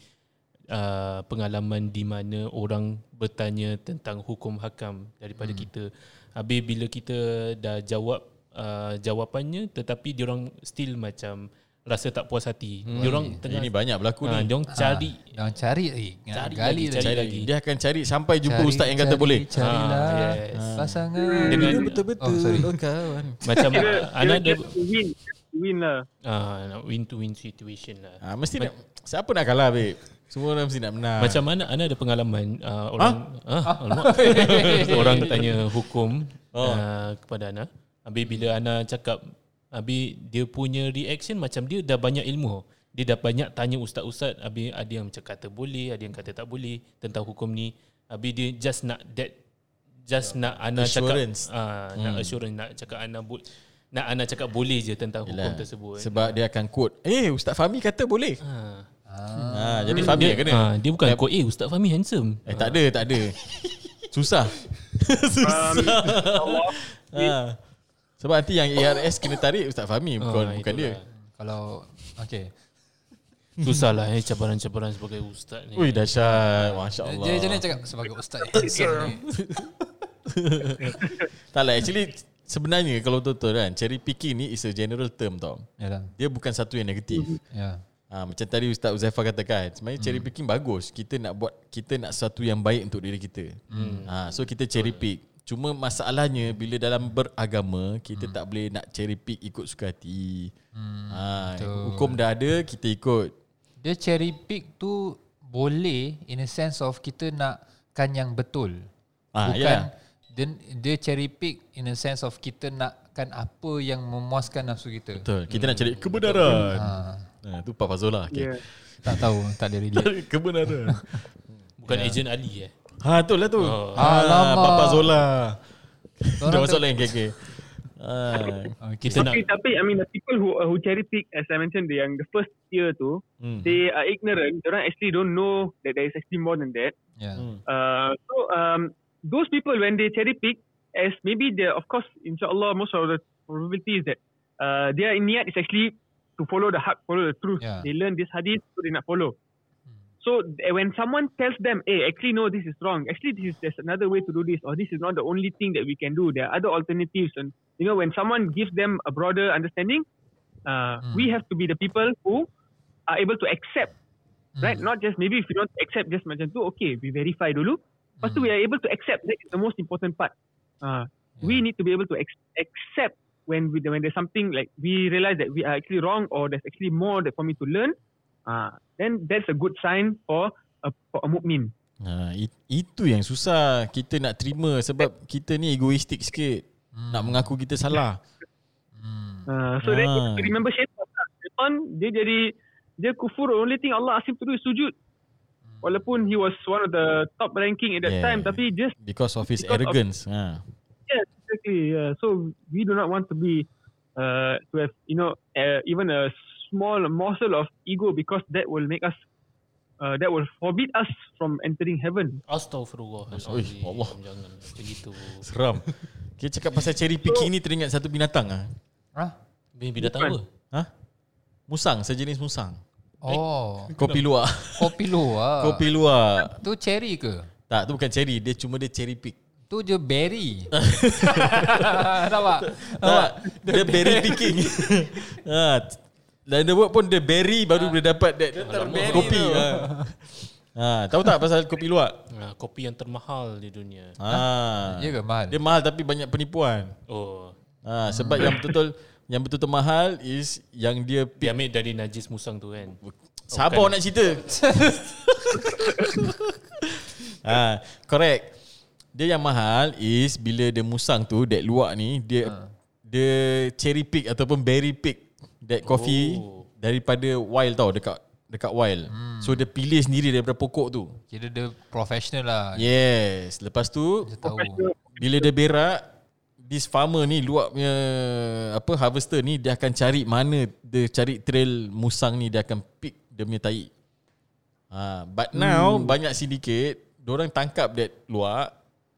C: uh, pengalaman di mana orang bertanya tentang hukum hakam daripada kita. Habis bila kita dah jawab uh, jawapannya tetapi diorang still macam rasa tak puas hati. Hmm. Diorang tengah
B: Ini banyak berlaku
C: uh,
B: ni
C: diorang cari
A: Jangan cari lagi.
C: Cari
A: gali
C: lagi,
A: lagi.
C: cari
B: Cari
C: lagi.
B: Dia akan cari sampai jumpa
A: Cari,
B: ustaz yang kata
A: cari,
B: boleh
A: Carilah
C: Ah, yes.
A: pasangan.
C: Dengan-
B: betul-betul
A: Oh,
B: oh, kawan
C: macam
D: Kira,
C: Ana
D: kira
C: ada
D: just to win, win lah.
C: Ah, nak win to win situation lah.
B: ha, Mesti nak Siapa nak kalah babe Semua orang mesti nak menang.
C: Macam mana Ana ada pengalaman uh, orang ah, alamak. *laughs* orang tanya hukum
B: Oh.
C: uh, kepada Ana. Habis bila Ana cakap habis dia punya reaction macam dia dah banyak ilmu. Dia dah banyak tanya ustaz-ustaz habis ada yang macam kata boleh, ada yang kata tak boleh tentang hukum ni. Habis dia just nak that just nak Ana
B: Assurance.
C: cakap ah nak assurance nak cakap Ana bu- nak Ana cakap boleh je tentang hukum
B: Yelah.
C: tersebut.
B: Sebab dia akan quote, "Eh, Ustaz Fahmi kata boleh."
C: ha.
B: Ha, jadi Fahmi
C: dia,
B: yang kena.
C: ah, dia bukan kau eh Ustaz Fahmi handsome.
B: Eh tak ada, tak ada. Susah. *laughs* Susah. ha. Sebab nanti yang ARS kena tarik Ustaz Fahmi bukan
C: Ah,
B: bukan dia.
A: Kalau okay.
C: Susah lah eh cabaran-cabaran sebagai ustaz ni.
B: Ui dahsyat. Masya-Allah.
A: Dia mana cakap sebagai ustaz handsome ni. *laughs*
B: Tak lah actually sebenarnya kalau betul-betul kan cherry picking ni is a general term tau.
A: Yalah.
B: Dia bukan satu yang negatif.
A: Ya.
B: Ha, macam tadi Ustaz Uzaifah katakan Sebenarnya cherry picking bagus. Kita nak buat Kita nak sesuatu yang baik untuk diri kita. Ha, So kita cherry pick. Cuma masalahnya Bila dalam beragama Kita tak boleh nak cherry pick Ikut suka hati. Ha, Hukum dah ada Kita ikut.
A: Dia cherry pick tu boleh in a sense of kita nakkan yang betul.
B: Ah,
A: Bukan
B: yalah.
A: dia, dia cherry pick in a sense of kita nakkan apa yang memuaskan nafsu kita.
B: Betul. Kita nak cari kebenaran.
A: Ha,
B: ha, Tu Papa Zola okay.
D: Yeah.
A: tak tahu, tak ada relate. *laughs*
B: Kebenaran
C: Bukan ejen Ali eh.
B: Ha tu lah tu
C: Oh.
B: ha,
A: Alamak.
B: Papa Zola Dah masuk lain KK
C: Kita nak
D: Tapi, tapi I mean the people who uh, who cherry pick as I mentioned the yang the first year tu
B: hmm.
D: they are ignorant. They actually don't know that there is actually more than that.
A: Ya.
B: Hmm.
D: Uh, so um, those people when they cherry pick, as maybe they of course, inshallah, most of the probability is that uh, their niat is actually to follow the haq, follow the truth.
A: Yeah.
D: They learn this hadith, so they not follow. So eh, when someone tells them, "Hey, actually no, this is wrong. Actually, this is there's another way to do this, or this is not the only thing that we can do. There are other alternatives." And you know, when someone gives them a broader understanding, uh, we have to be the people who are able to accept right? Not just maybe if you don't accept just macam tu, okay, we verify dulu. Lepas tu we are able to accept. That is the most important part. Uh, We need to be able to ex- accept when we, when there's something like we realize that we are actually wrong or there's actually more that for me to learn. Uh, then that's a good sign for a, for a mu'min.
B: Ha, it, itu yang susah kita nak terima sebab kita ni egoistik sikit.
A: Hmm.
B: Nak mengaku kita salah.
D: Uh, so then
B: Ah.
D: you remember syaitan. lah. Syaitan dia jadi dia kufur. Only thing Allah asked him to do is sujud. Walaupun he was one of the top ranking at that
B: Yeah.
D: time, tapi just
B: Because of his
D: Because of-
B: arrogance. ha.
D: Exactly. Yeah. So we do not want to be uh, to have you know uh, even a small morsel of ego because that will make us uh, that will forbid us from entering heaven.
C: Astaghfirullah.
B: Oi, Allah.
C: Jangan macam gitu.
B: Seram. Kita cakap pasal cherry picking ni teringat satu binatang ah.
A: Ha?
C: Bin binatang apa?
B: Ha? Musang, sejenis musang.
A: Oh,
B: Kopi luar.
A: kopi luar.
B: Kopi luar.
A: Tu cherry ke?
B: Tak, tu bukan cherry, dia cuma dia cherry pick.
A: Tu je berry. *laughs* Nampak?
B: Tak, dia berry picking. *laughs* ha. Dan dia buat pun dia berry baru boleh dapat that kopi.
A: tu.
B: Ha. ha. tahu tak pasal kopi luar?
C: Ha, kopi yang termahal di dunia.
B: Ha.
A: Ya ke mahal?
B: Dia mahal tapi banyak penipuan.
C: Oh.
B: Ha, sebab yang betul-betul yang betul-betul mahal is yang dia pick.
C: Dia ambil dari najis musang tu kan.
B: Sabar
C: bukan.
B: nak cerita. *laughs* ha, correct. Dia yang mahal is bila dia musang tu that luak ni dia dia cherry pick ataupun berry pick that coffee
C: Oh.
B: daripada wild tau dekat dekat wild. So dia pilih sendiri daripada pokok tu.
A: Kira dia professional lah.
B: Yes, lepas tu
A: Dia tahu.
B: bila dia berak this farmer ni luak punya apa harvester ni dia akan cari mana dia cari trail musang ni dia akan pick dia punya tai. Ha, but now
D: Hmm.
B: banyak sindiket orang tangkap that luak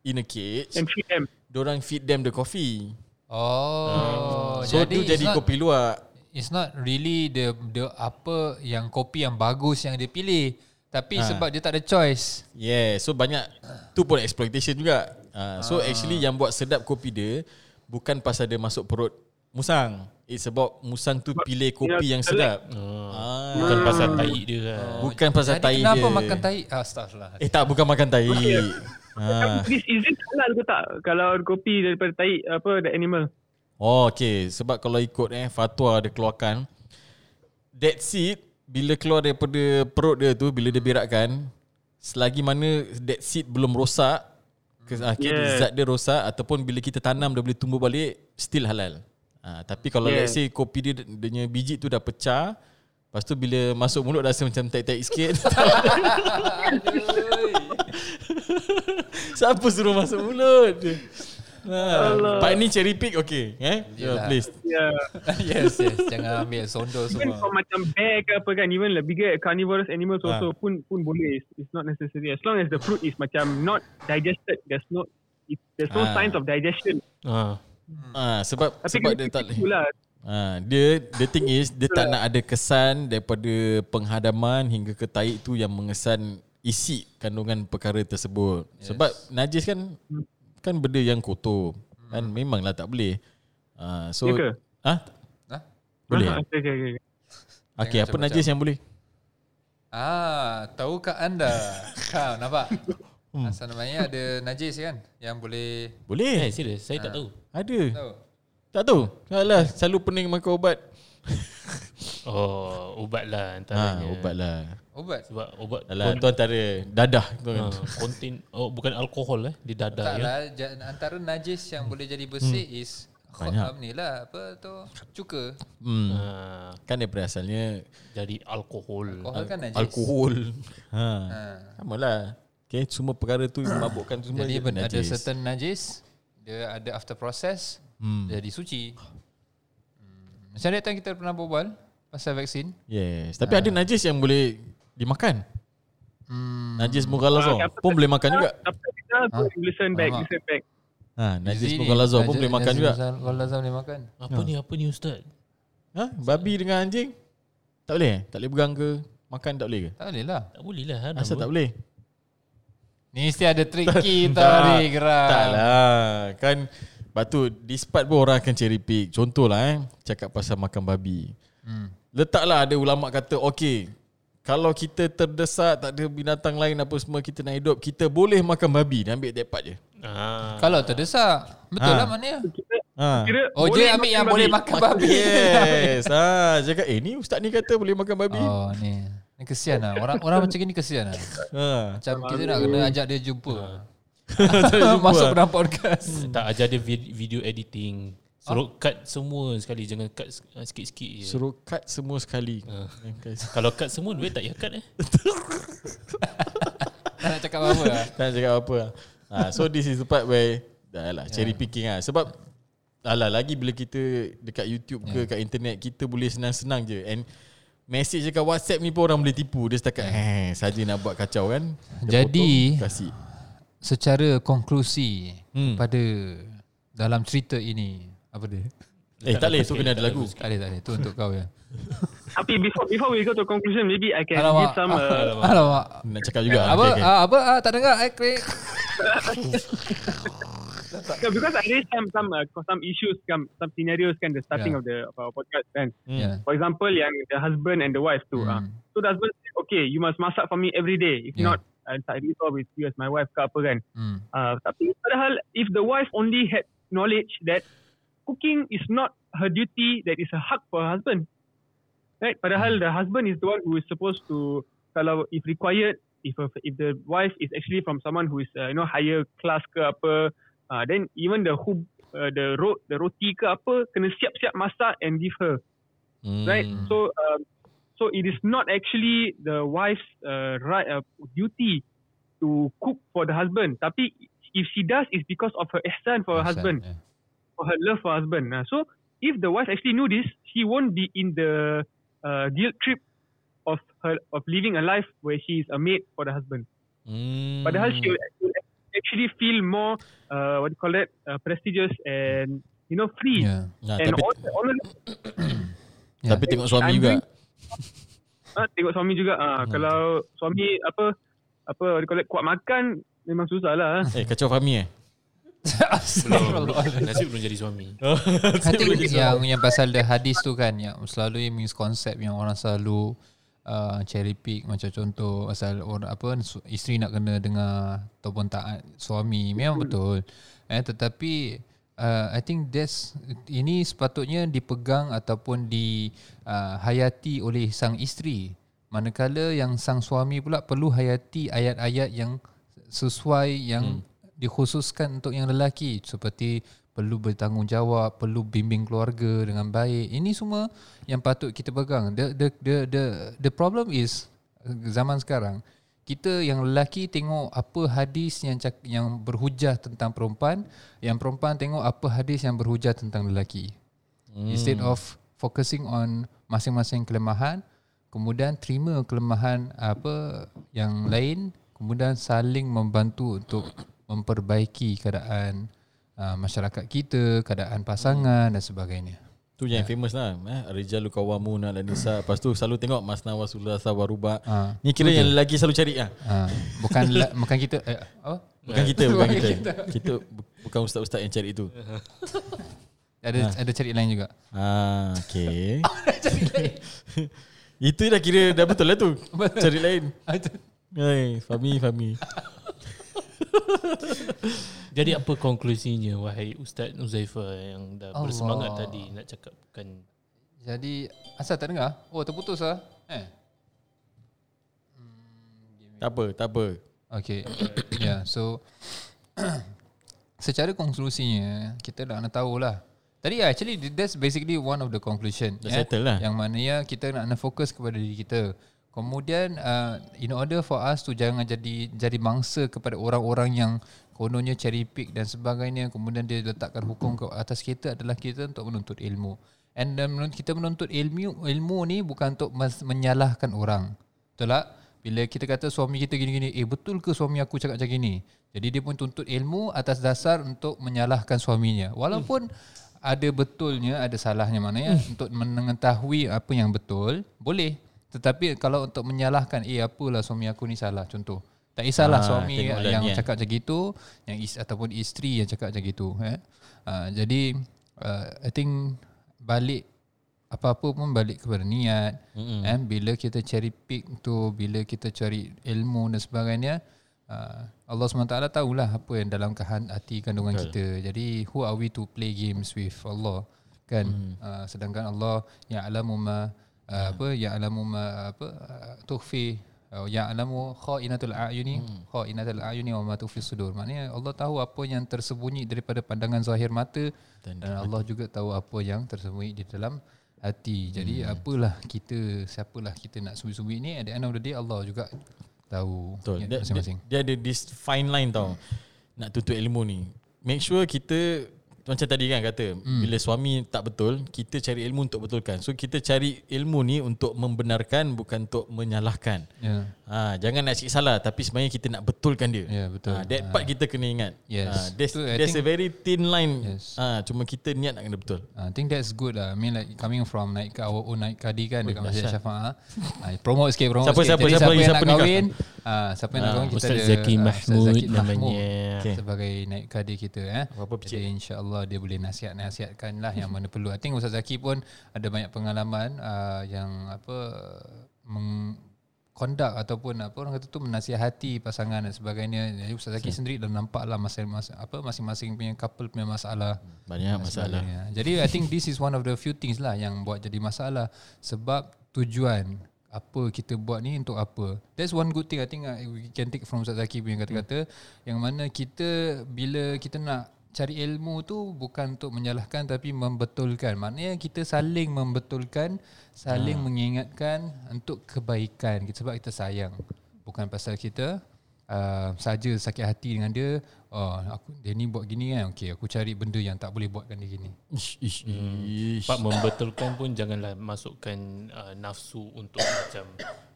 B: in a cage,
D: And feed them.
B: orang feed them the coffee.
A: Oh,
B: So
A: jadi
B: tu jadi
A: it's not,
B: kopi luak.
A: It's not really the the apa yang kopi yang bagus yang dia pilih. Tapi
B: Ha.
A: sebab dia tak ada choice.
B: Yeah, so banyak tu pun exploitation juga. Uh, so actually yang buat sedap kopi dia bukan pasal dia masuk perut musang. It's about musang tu pilih kopi yang sedap.
C: Ah. Bukan pasal tai dia kan.
B: Bukan pasal
A: Jadi
B: tai
A: kenapa
B: dia.
A: makan tai? Ah, Astagfirullah.
B: Eh tak bukan makan tai. Ha.
D: This is it halal ke tak? Kalau kopi daripada tai apa the animal.
B: Oh okay Sebab kalau ikut eh Fatwa dia keluarkan That seed bila keluar daripada perut dia tu bila dia berakkan selagi mana that seed belum rosak ke akhir
D: Yeah.
B: zat dia rosak ataupun bila kita tanam dia boleh tumbuh balik still halal. Ha, tapi kalau
D: Yeah.
B: let's say kopi dia dia punya biji tu dah pecah Lepas tu bila masuk mulut rasa macam taik-taik sikit *laughs* *laughs* Siapa suruh masuk mulut ha, Pak ni cherry pick okay eh? Yeah,
A: Yelah.
B: please
D: Yeah. *laughs*
A: yes, yes. Jangan ambil sondo
D: Even
A: semua.
D: for macam bear ke apa kan, even the bigger carnivorous animals
B: Ah.
D: also pun pun boleh. It's, it's not necessary. As long as the fruit is macam not digested, there's no it, there's no
B: Ah.
D: signs of digestion.
C: Ha.
B: ha, Sebab
D: Tapi
B: sebab dia tak
D: lah.
B: Ha, dia the thing is dia tak nak ada kesan daripada penghadaman hingga ke taik tu yang mengesan isi kandungan perkara tersebut. Yes. Sebab najis kan kan benda yang kotor. Kan memanglah tak boleh. Ha, so
D: Ya
B: ha?
A: Ha?
B: Boleh.
D: Ah, *laughs*
B: ah?
D: Okay, okay, okay.
B: Okey, apa najis yang boleh?
A: Ah, tahukah anda? ha, nampak? Asal namanya ada najis kan yang boleh
C: Eh,
B: Boleh.
C: serius, saya tak tahu.
B: Ada.
A: tahu.
B: Tak tahu. Alah, selalu pening makan ubat. *laughs*
C: Oh, ubat lah
B: Ha,
C: antaranya.
B: ubat lah.
A: Ubat.
C: Sebab ubat
B: Alah, tu antara dadah tu kan.
C: ha, konten oh bukan alkohol eh di dada
A: Tak
C: ya.
A: lah, antara najis yang boleh jadi bersih is
B: Banyak.
A: Ni lah, apa tu, cuka.
B: Hmm.
C: Ha,
B: Kan daripada asalnya
C: jadi alkohol.
A: Alkohol kan najis.
B: alkohol. Ha.
A: Ha.
B: Sama lah. Okay, semua perkara tu mabukkan tu semua
A: Jadi
B: jadi
A: ben- ada
B: najis.
A: certain najis, dia ada after process,
B: Hmm.
A: jadi suci. Hmm. Macam time kita pernah berbual pasal vaksin.
B: Yes. Tapi ada najis yang boleh dimakan.
A: Hmm.
B: Najis mughalazah
D: Ah, apa
B: pun boleh makan juga.
D: Apa kita go listen back,
A: Alamak.
D: listen back.
B: Ha, najis mughalazah pun
A: Najis-
B: boleh makan
A: najis
B: juga.
A: Mughalazah boleh makan.
C: Apa ni apa ni ustaz?
B: Ha, babi dengan anjing tak boleh? Tak boleh pegang ke? Makan tak boleh ke?
A: Tak boleh lah.
C: Tak boleh lah.
B: Asal tak boleh?
A: Ni mesti ada tricky tau ni gerak.
B: Tak lah. Kan Lepas tu This part pun orang akan cherry pick Contohlah eh Cakap pasal makan babi
A: Hmm.
B: Letaklah ada ulama kata Okay Kalau kita terdesak Tak ada binatang lain Apa semua kita nak hidup Kita boleh makan babi Dia ambil that part je
C: Ah.
A: Kalau terdesak, betul
B: Ha.
A: lah maknanya.
D: Kita
B: ha.
D: kira
A: Oh,
D: boleh
A: dia ambil yang
D: makan
A: boleh
D: babi.
A: makan babi.
B: Yes ha, Cakap eh ni ustaz ni kata Boleh makan babi
A: Oh, ni. Ni kesian lah. Orang orang macam ni kesian lah.
B: ha.
A: Macam kita nak kena ajak dia jumpa. *laughs*
B: jumpa
A: Masuk
B: lah.
A: dalam podcast.
C: Tak ajar dia vid- video editing. Suruh cut semua sekali jangan cut uh, sikit-sikit je.
B: Suruh cut semua sekali. Guys. *laughs*
C: Kalau cut semua duit tak payah cut eh. *laughs*
A: Tak nak cakap apa-apa lah.
B: Tak nak cakap apa lah. ha, So this is the part where Dah lah cherry picking lah Sebab Alah lagi bila kita Dekat YouTube ke Kat internet Kita boleh senang-senang je And Message dekat WhatsApp ni pun orang boleh tipu Dia setakat eh, Saja nak buat kacau kan Dia
A: Jadi-
B: potong, Kasih
A: Secara konklusi
B: Hmm.
A: pada dalam cerita ini apa dia?
B: Eh tak boleh Tu kena ada lagu
A: Tak boleh tak boleh. Tu untuk kau ya.
D: Tapi before before we go to conclusion, maybe I can
A: Alamak.
D: give some. Uh,
A: Alamak.
B: Nak cakap juga
A: Apa?
B: okay, okay.
A: Ah, apa? Ah, tak dengar. Eh, *laughs* krik.
D: yeah, because I raised some some uh, some issues, some some scenarios kan the starting
A: Yeah.
D: of the of our podcast kan.
B: Hmm.
A: Ya.
D: For example, yang the husband and the wife too. Uh.
A: Hmm.
D: So the husband say, okay, you must masak for me every day. If
A: Yeah.
D: not, uh, tak risau with you as my wife ke apa kan.
A: Hmm.
D: Uh, tapi padahal if the wife only had knowledge that cooking is not her duty, that is a hak for her husband. Right? Padahal the husband is the one who is supposed to, kalau if required, if a, if the wife is actually from someone who is uh, you know higher class ke apa, uh, then even the who uh, the ro the roti ke apa kena siap-siap masak and give her.
B: Hmm.
D: right? So, um, so it is not actually the wife's uh, right uh, duty to cook for the husband. Tapi if she does, it's because of her ihsan for her husband,
A: Ya.
D: For her love for her husband. Uh, so, if the wife actually knew this, she won't be in the uh, guilt trip of her of living a life where she is a maid for the husband. Padahal she will she will actually feel more uh, what do you call that uh, prestigious and you know free.
A: Ya.
B: Nah,
D: And
B: tapi,
D: all, all
A: Ya.
B: tapi tengok suami
D: I'm
B: juga
D: doing- Ah, tengok suami juga. Ah,
B: Hmm.
D: Kalau suami apa apa what do you call it, kuat makan memang susah lah.
B: Eh kacau Fahmi eh *laughs*
C: Belum. Nasib belum jadi suami. *laughs*
A: I think yang yang pasal the hadis tu kan yang selalu yang misconcept yang orang selalu uh, cherry pick macam contoh asal orang apa isteri nak kena dengar ataupun taat suami memang betul eh tetapi uh, I think that's ini sepatutnya dipegang ataupun dihayati uh, oleh sang isteri. Manakala yang sang suami pula perlu hayati ayat-ayat yang sesuai yang hmm. Dikhususkan untuk yang lelaki seperti perlu bertanggungjawab, perlu bimbing keluarga dengan baik. Ini semua yang patut kita pegang. The the the the, the problem is zaman sekarang kita yang lelaki tengok apa hadis yang cak, yang berhujah tentang perempuan, yang perempuan tengok apa hadis yang berhujah tentang lelaki. Hmm. Instead of focusing on masing-masing kelemahan, kemudian terima kelemahan apa yang lain, kemudian saling membantu untuk memperbaiki keadaan uh, masyarakat kita, keadaan pasangan hmm. dan sebagainya.
B: Tu yang yeah. famous lah eh? Rijalu kawamu dan nisa Lepas tu selalu tengok Masna wa sulasa wa ruba ha. Ni kira yang lagi selalu cari lah ha.
A: Bukan la, bukan kita eh,
B: oh? Bukan kita Bukan kita. kita Kita bukan ustaz-ustaz yang cari itu *laughs*
A: Ada ha. ada cari lain juga
B: ha, Okay *laughs* *laughs* Itu dah kira dah betul lah tu Cari lain Hai, Fami, Fami *laughs*
C: Jadi apa konklusinya wahai Ustaz Nuzaifah yang dah Allah. bersemangat tadi nak cakapkan?
A: Jadi asal tak dengar? Oh terputus ah. Eh.
B: Hmm, tak apa, tak apa.
A: Okay. yeah, so *clears throat* secara konklusinya kita dah nak tahu lah. Tadi actually that's basically one of the conclusion.
B: Dah yeah? settle lah.
A: Yang mana ya kita nak, nak fokus kepada diri kita. Kemudian uh, in order for us to jangan jadi jadi mangsa kepada orang-orang yang kononnya cherry pick dan sebagainya kemudian dia letakkan hukum ke atas kita adalah kita untuk menuntut ilmu. And then kita menuntut ilmu ilmu ni bukan untuk menyalahkan orang. Betul tak? Bila kita kata suami kita gini-gini, eh betul ke suami aku cakap macam gini? Jadi dia pun tuntut ilmu atas dasar untuk menyalahkan suaminya. Walaupun hmm. ada betulnya, ada salahnya mana ya hmm. untuk mengetahui apa yang betul, boleh. Tetapi kalau untuk menyalahkan eh apalah suami aku ni salah contoh. Tak kisahlah ha, suami yang ni, cakap macam gitu, yang is, ataupun isteri yang cakap macam gitu eh. Uh, jadi uh, I think balik apa-apa pun balik kepada niat mm-hmm. eh bila kita cari pick tu bila kita cari ilmu dan sebagainya uh, Allah SWT tahulah apa yang dalam hati kandungan okay. kita jadi who are we to play games with Allah kan mm. uh, sedangkan Allah yang alamu ma uh, apa ya alamu ma apa uh, tukhfi uh, ya alamu khainatul ayuni hmm. khainatul ayuni wa ma tukhfi sudur maknanya Allah tahu apa yang tersembunyi daripada pandangan zahir mata dan, dan Allah juga tahu apa yang tersembunyi di dalam hati jadi hmm. apalah kita siapalah kita nak sembunyi-sembunyi ni at the end of the day Allah juga tahu
B: Betul. Dia, masing-masing dia, dia ada this fine line tau hmm. nak tutup ilmu ni make sure kita macam tadi kan kata hmm. bila suami tak betul kita cari ilmu untuk betulkan so kita cari ilmu ni untuk membenarkan bukan untuk menyalahkan yeah. Ha, jangan nak cik salah tapi sebenarnya kita nak betulkan dia
A: yeah, betul. Ha,
B: that part ha. kita kena ingat
A: yes. ha,
B: there's, so, there's a very thin line yes. ha, cuma kita niat nak kena betul
A: I think that's good lah I mean like coming from naik our own naik kadi kan dekat Masjid Syafa' ha, promote sikit promote
B: siapa,
A: sikit
B: siapa, siapa, siapa,
A: yang
B: siapa
A: nak kahwin ha, siapa yang nak kahwin
C: kita Ustaz Zaki Mahmud namanya
A: sebagai naik kadi kita eh. jadi insyaAllah dia boleh nasihat nasihatkan lah yang mana perlu. I think Ustaz Zaki pun ada banyak pengalaman uh, yang apa meng conduct ataupun apa orang kata tu menasihati pasangan dan sebagainya. Jadi Ustaz Zaki sendiri dah nampak lah masa, masa apa masing-masing punya couple punya masalah.
B: Banyak masalah.
A: Jadi I think this is one of the few things lah yang buat jadi masalah sebab tujuan apa kita buat ni untuk apa. That's one good thing I think uh, we can take from Ustaz Zaki punya kata-kata hmm. yang mana kita bila kita nak cari ilmu tu bukan untuk menyalahkan tapi membetulkan. Maknanya kita saling membetulkan, saling ha. mengingatkan untuk kebaikan kita sebab kita sayang. Bukan pasal kita uh, saja sakit hati dengan dia, oh aku dia ni buat gini kan. Okey, aku cari benda yang tak boleh buatkan dia gini. Ish
C: ish. Hmm. Pak membetulkan pun janganlah masukkan uh, nafsu untuk macam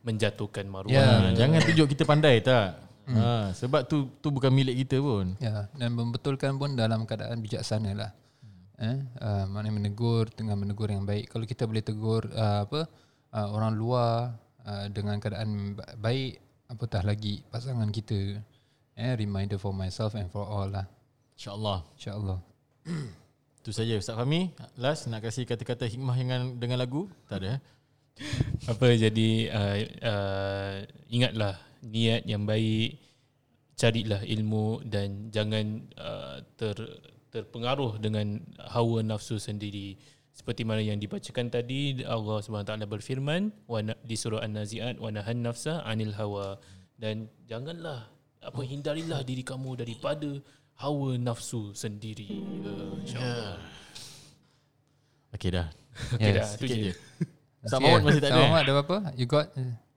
C: menjatuhkan maruah.
B: Ya, jangan tunjuk kita pandai tak? Hmm. Ha, sebab tu tu bukan milik kita pun.
A: Ya, dan membetulkan pun dalam keadaan bijaksana lah. Hmm. Eh, uh, mana menegur dengan menegur yang baik. Kalau kita boleh tegur uh, apa uh, orang luar uh, dengan keadaan baik, apatah lagi pasangan kita. Eh, reminder for myself and for all lah.
B: InsyaAllah.
A: InsyaAllah. *clears throat*
B: Itu saja Ustaz Fahmi. Last nak kasih kata-kata hikmah dengan dengan lagu? Tak ada. Eh? *laughs*
C: Apa jadi uh, uh, ingatlah niat yang baik carilah ilmu dan jangan uh, ter terpengaruh dengan hawa nafsu sendiri. Seperti mana yang dibacakan tadi Allah SWT berfirman di surah An-Nazi'at wa nahan nafsa 'anil hawa dan janganlah apa hindarilah diri kamu daripada hawa nafsu sendiri. Uh, InsyaAllah.
B: Okay dah. *laughs*
C: Okay dah,
A: Yes.
C: tu je.
B: Ustaz Mahmud masih tak ada.
A: Ustaz
B: eh?
A: Mahmud ada apa-apa? You got?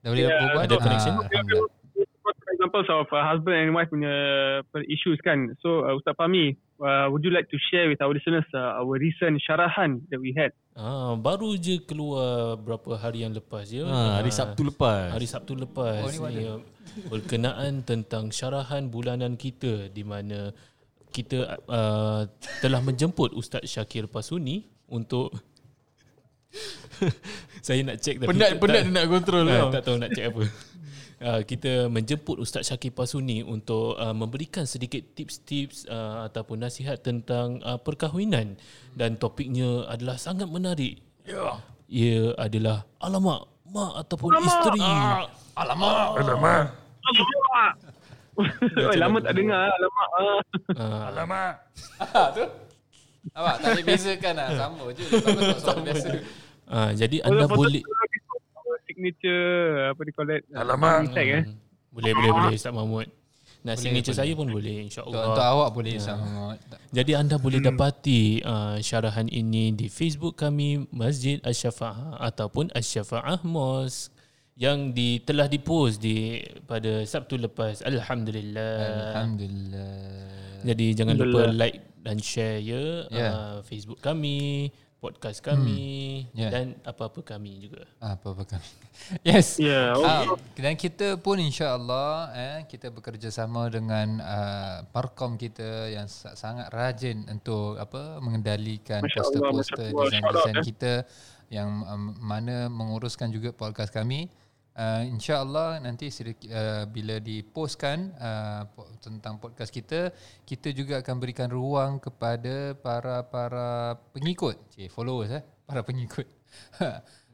A: Dah boleh
D: Yeah,
A: berbual?
C: ada connection.
A: Ah, Alhamdulillah.
D: Examples of uh, husband and wife punya uh, issues kan. So uh, Ustaz Fahmi, uh, would you like to share with our listeners uh, our recent syarahan that we had?
C: Ah, baru je keluar berapa hari yang lepas je.
B: Ha, hari
C: Ah,
B: Sabtu lepas.
C: Hari Sabtu lepas
A: Oh, ni
C: uh, berkenaan tentang syarahan bulanan kita di mana kita uh, telah menjemput Ustaz Syakir Pasuni untuk *laughs* saya nak check tapi
B: Penat
C: tak-
B: penat
C: tak-
B: dia nak kontrol
C: Ah,
B: tau.
C: tak tahu nak check apa. *laughs* Uh, kita menjemput Ustaz Syakir Pasuni untuk uh, memberikan sedikit tips-tips uh, ataupun nasihat tentang uh, perkahwinan dan topiknya adalah sangat menarik. Ya. Ia adalah alamak mak ataupun alamak. isteri.
A: Alamak.
D: Alamak. Oi, lama tak dengar. Alamak. Ah.
C: Uh,
B: Alamak. *laughs*
A: Awak tak boleh bezakan lah. Sama je. Tak soal biasa.
C: Uh, jadi anda
D: Foto-
C: boleh
D: signature apa dia call it?
B: Alamak.
D: Tag eh.
C: Hmm. boleh boleh boleh Ustaz Mahmud. Nah, signature saya pun boleh
A: Untuk,
C: insya-Allah.
A: untuk awak boleh Ustaz Mahmud.
C: Jadi anda boleh dapati uh, syarahan ini di Facebook kami Masjid Asy-Syafa'ah ataupun Asy-Syafa'ah Mosque yang di, telah dipost di pada Sabtu lepas. Alhamdulillah.
A: Alhamdulillah.
C: Jadi jangan lupa like dan share ya
A: Ya.
C: uh, Facebook kami, podcast kami
A: Ya.
C: dan apa-apa kami juga.
A: Apa-apa kami. *laughs* Yes.
D: Ya.
A: Ah, dan kita pun insya-Allah eh kita bekerjasama dengan uh, parkom kita yang sa- sangat rajin untuk apa mengendalikan
D: Masya
A: poster-poster desain-desain
D: Shout out, eh.
A: kita yang um, mana menguruskan juga podcast kami. Uh, InsyaAllah nanti uh, bila dipostkan uh, po- tentang podcast kita, kita juga akan berikan ruang kepada para-para pengikut, cik, followers eh, para pengikut.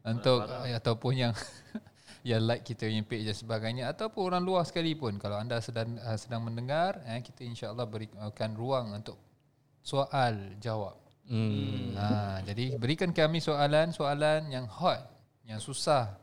A: Untuk uh, ataupun yang *laughs* yang like kita punya page dan sebagainya ataupun orang luar sekalipun kalau anda sedang uh, sedang mendengar eh, kita insya-Allah berikan ruang untuk soal jawab.
C: Hmm.
A: Ha, jadi berikan kami soalan-soalan yang hot, yang susah.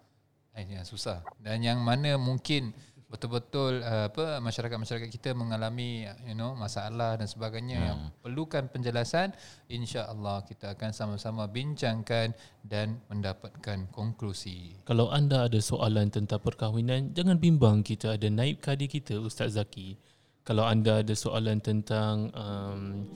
A: Eh, yang susah dan yang mana mungkin betul-betul uh, apa masyarakat-masyarakat kita mengalami you know masalah dan sebagainya hmm. yang perlukan penjelasan insya-Allah kita akan sama-sama bincangkan dan mendapatkan konklusi.
C: Kalau anda ada soalan tentang perkahwinan, jangan bimbang kita ada naib kadi kita Ustaz Zaki. Kalau anda ada soalan tentang um,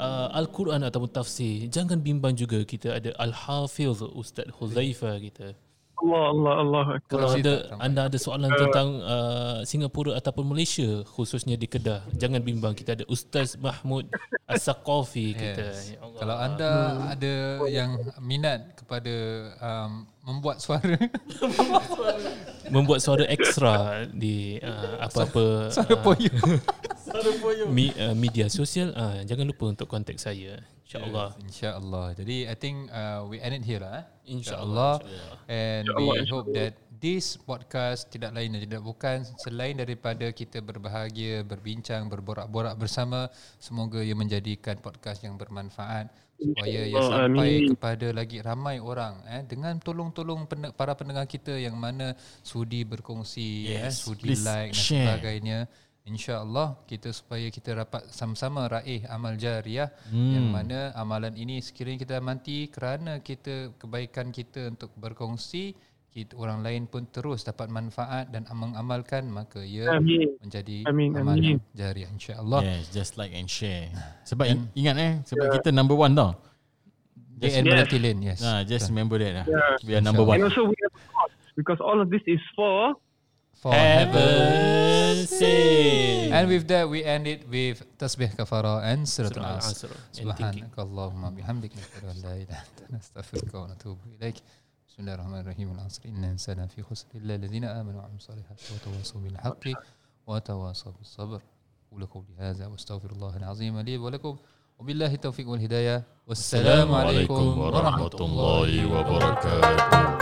C: uh, Al-Quran ataupun tafsir, jangan bimbang juga kita ada Al-Hafiz Ustaz Huzaifah kita.
D: Allah Allah Allah.
C: Kalau
A: Kursi
C: anda
A: tak ramai.
C: anda ada soalan tentang uh, Singapura ataupun Malaysia khususnya di Kedah, jangan bimbang kita ada Ustaz Mahmud As-Saqafi *laughs* kita.
A: Yes.
C: Ya Allah.
A: Kalau anda ada yang minat kepada um, membuat suara *laughs*
C: membuat suara ekstra di uh, apa-apa
A: suara
C: uh,
A: poyo *laughs*
C: mi, uh, media sosial uh, jangan lupa untuk kontak saya insyaallah
A: InsyaAllah. Jadi I think uh, we end it here lah. Eh?
C: InsyaAllah,
A: InsyaAllah. And we hope that this podcast tidak lain dan tidak bukan selain daripada kita berbahagia, berbincang, berborak-borak bersama. Semoga ia menjadikan podcast yang bermanfaat supaya ia sampai
D: Amin.
A: kepada lagi ramai orang eh dengan tolong-tolong pen- para pendengar kita yang mana sudi berkongsi eh,
B: Yes,
A: sudi
B: please
A: like dan
B: share.
A: sebagainya InsyaAllah kita supaya kita dapat sama-sama raih amal jariah hmm. yang mana amalan ini sekiranya kita mati kerana kita kebaikan kita untuk berkongsi kita orang lain pun terus dapat manfaat dan mengamalkan maka ia
D: Amin.
A: menjadi
D: Amin,
A: amalan
D: amin.
A: jariah insya-Allah.
B: Yes, just like and share. Sebab in, ingat eh, sebab kita number one tau.
A: JN
D: Yes.
A: Melati Lane, yes.
B: Ah, just remember that lah.
D: Yeah.
B: We are number
D: And
B: one.
D: also we have a cause because all of this is for
A: For heaven.
C: heaven sake.
A: And with that we end it with tasbih kafara and
C: and thinking.
A: سبحانك اللهم بحمدك نشهد ان لا اله الا انت نستغفرك ونتوب اليك بسم الله الرحمن الرحيم العصر ان الانسان في خسر الا الذين امنوا وعملوا الصالحات وتواصوا بالحق وتواصوا بالصبر قولوا قولي هذا واستغفر الله العظيم لي ولكم وبالله التوفيق والهدايه والسلام عليكم ورحمه الله
B: wabarakatuh.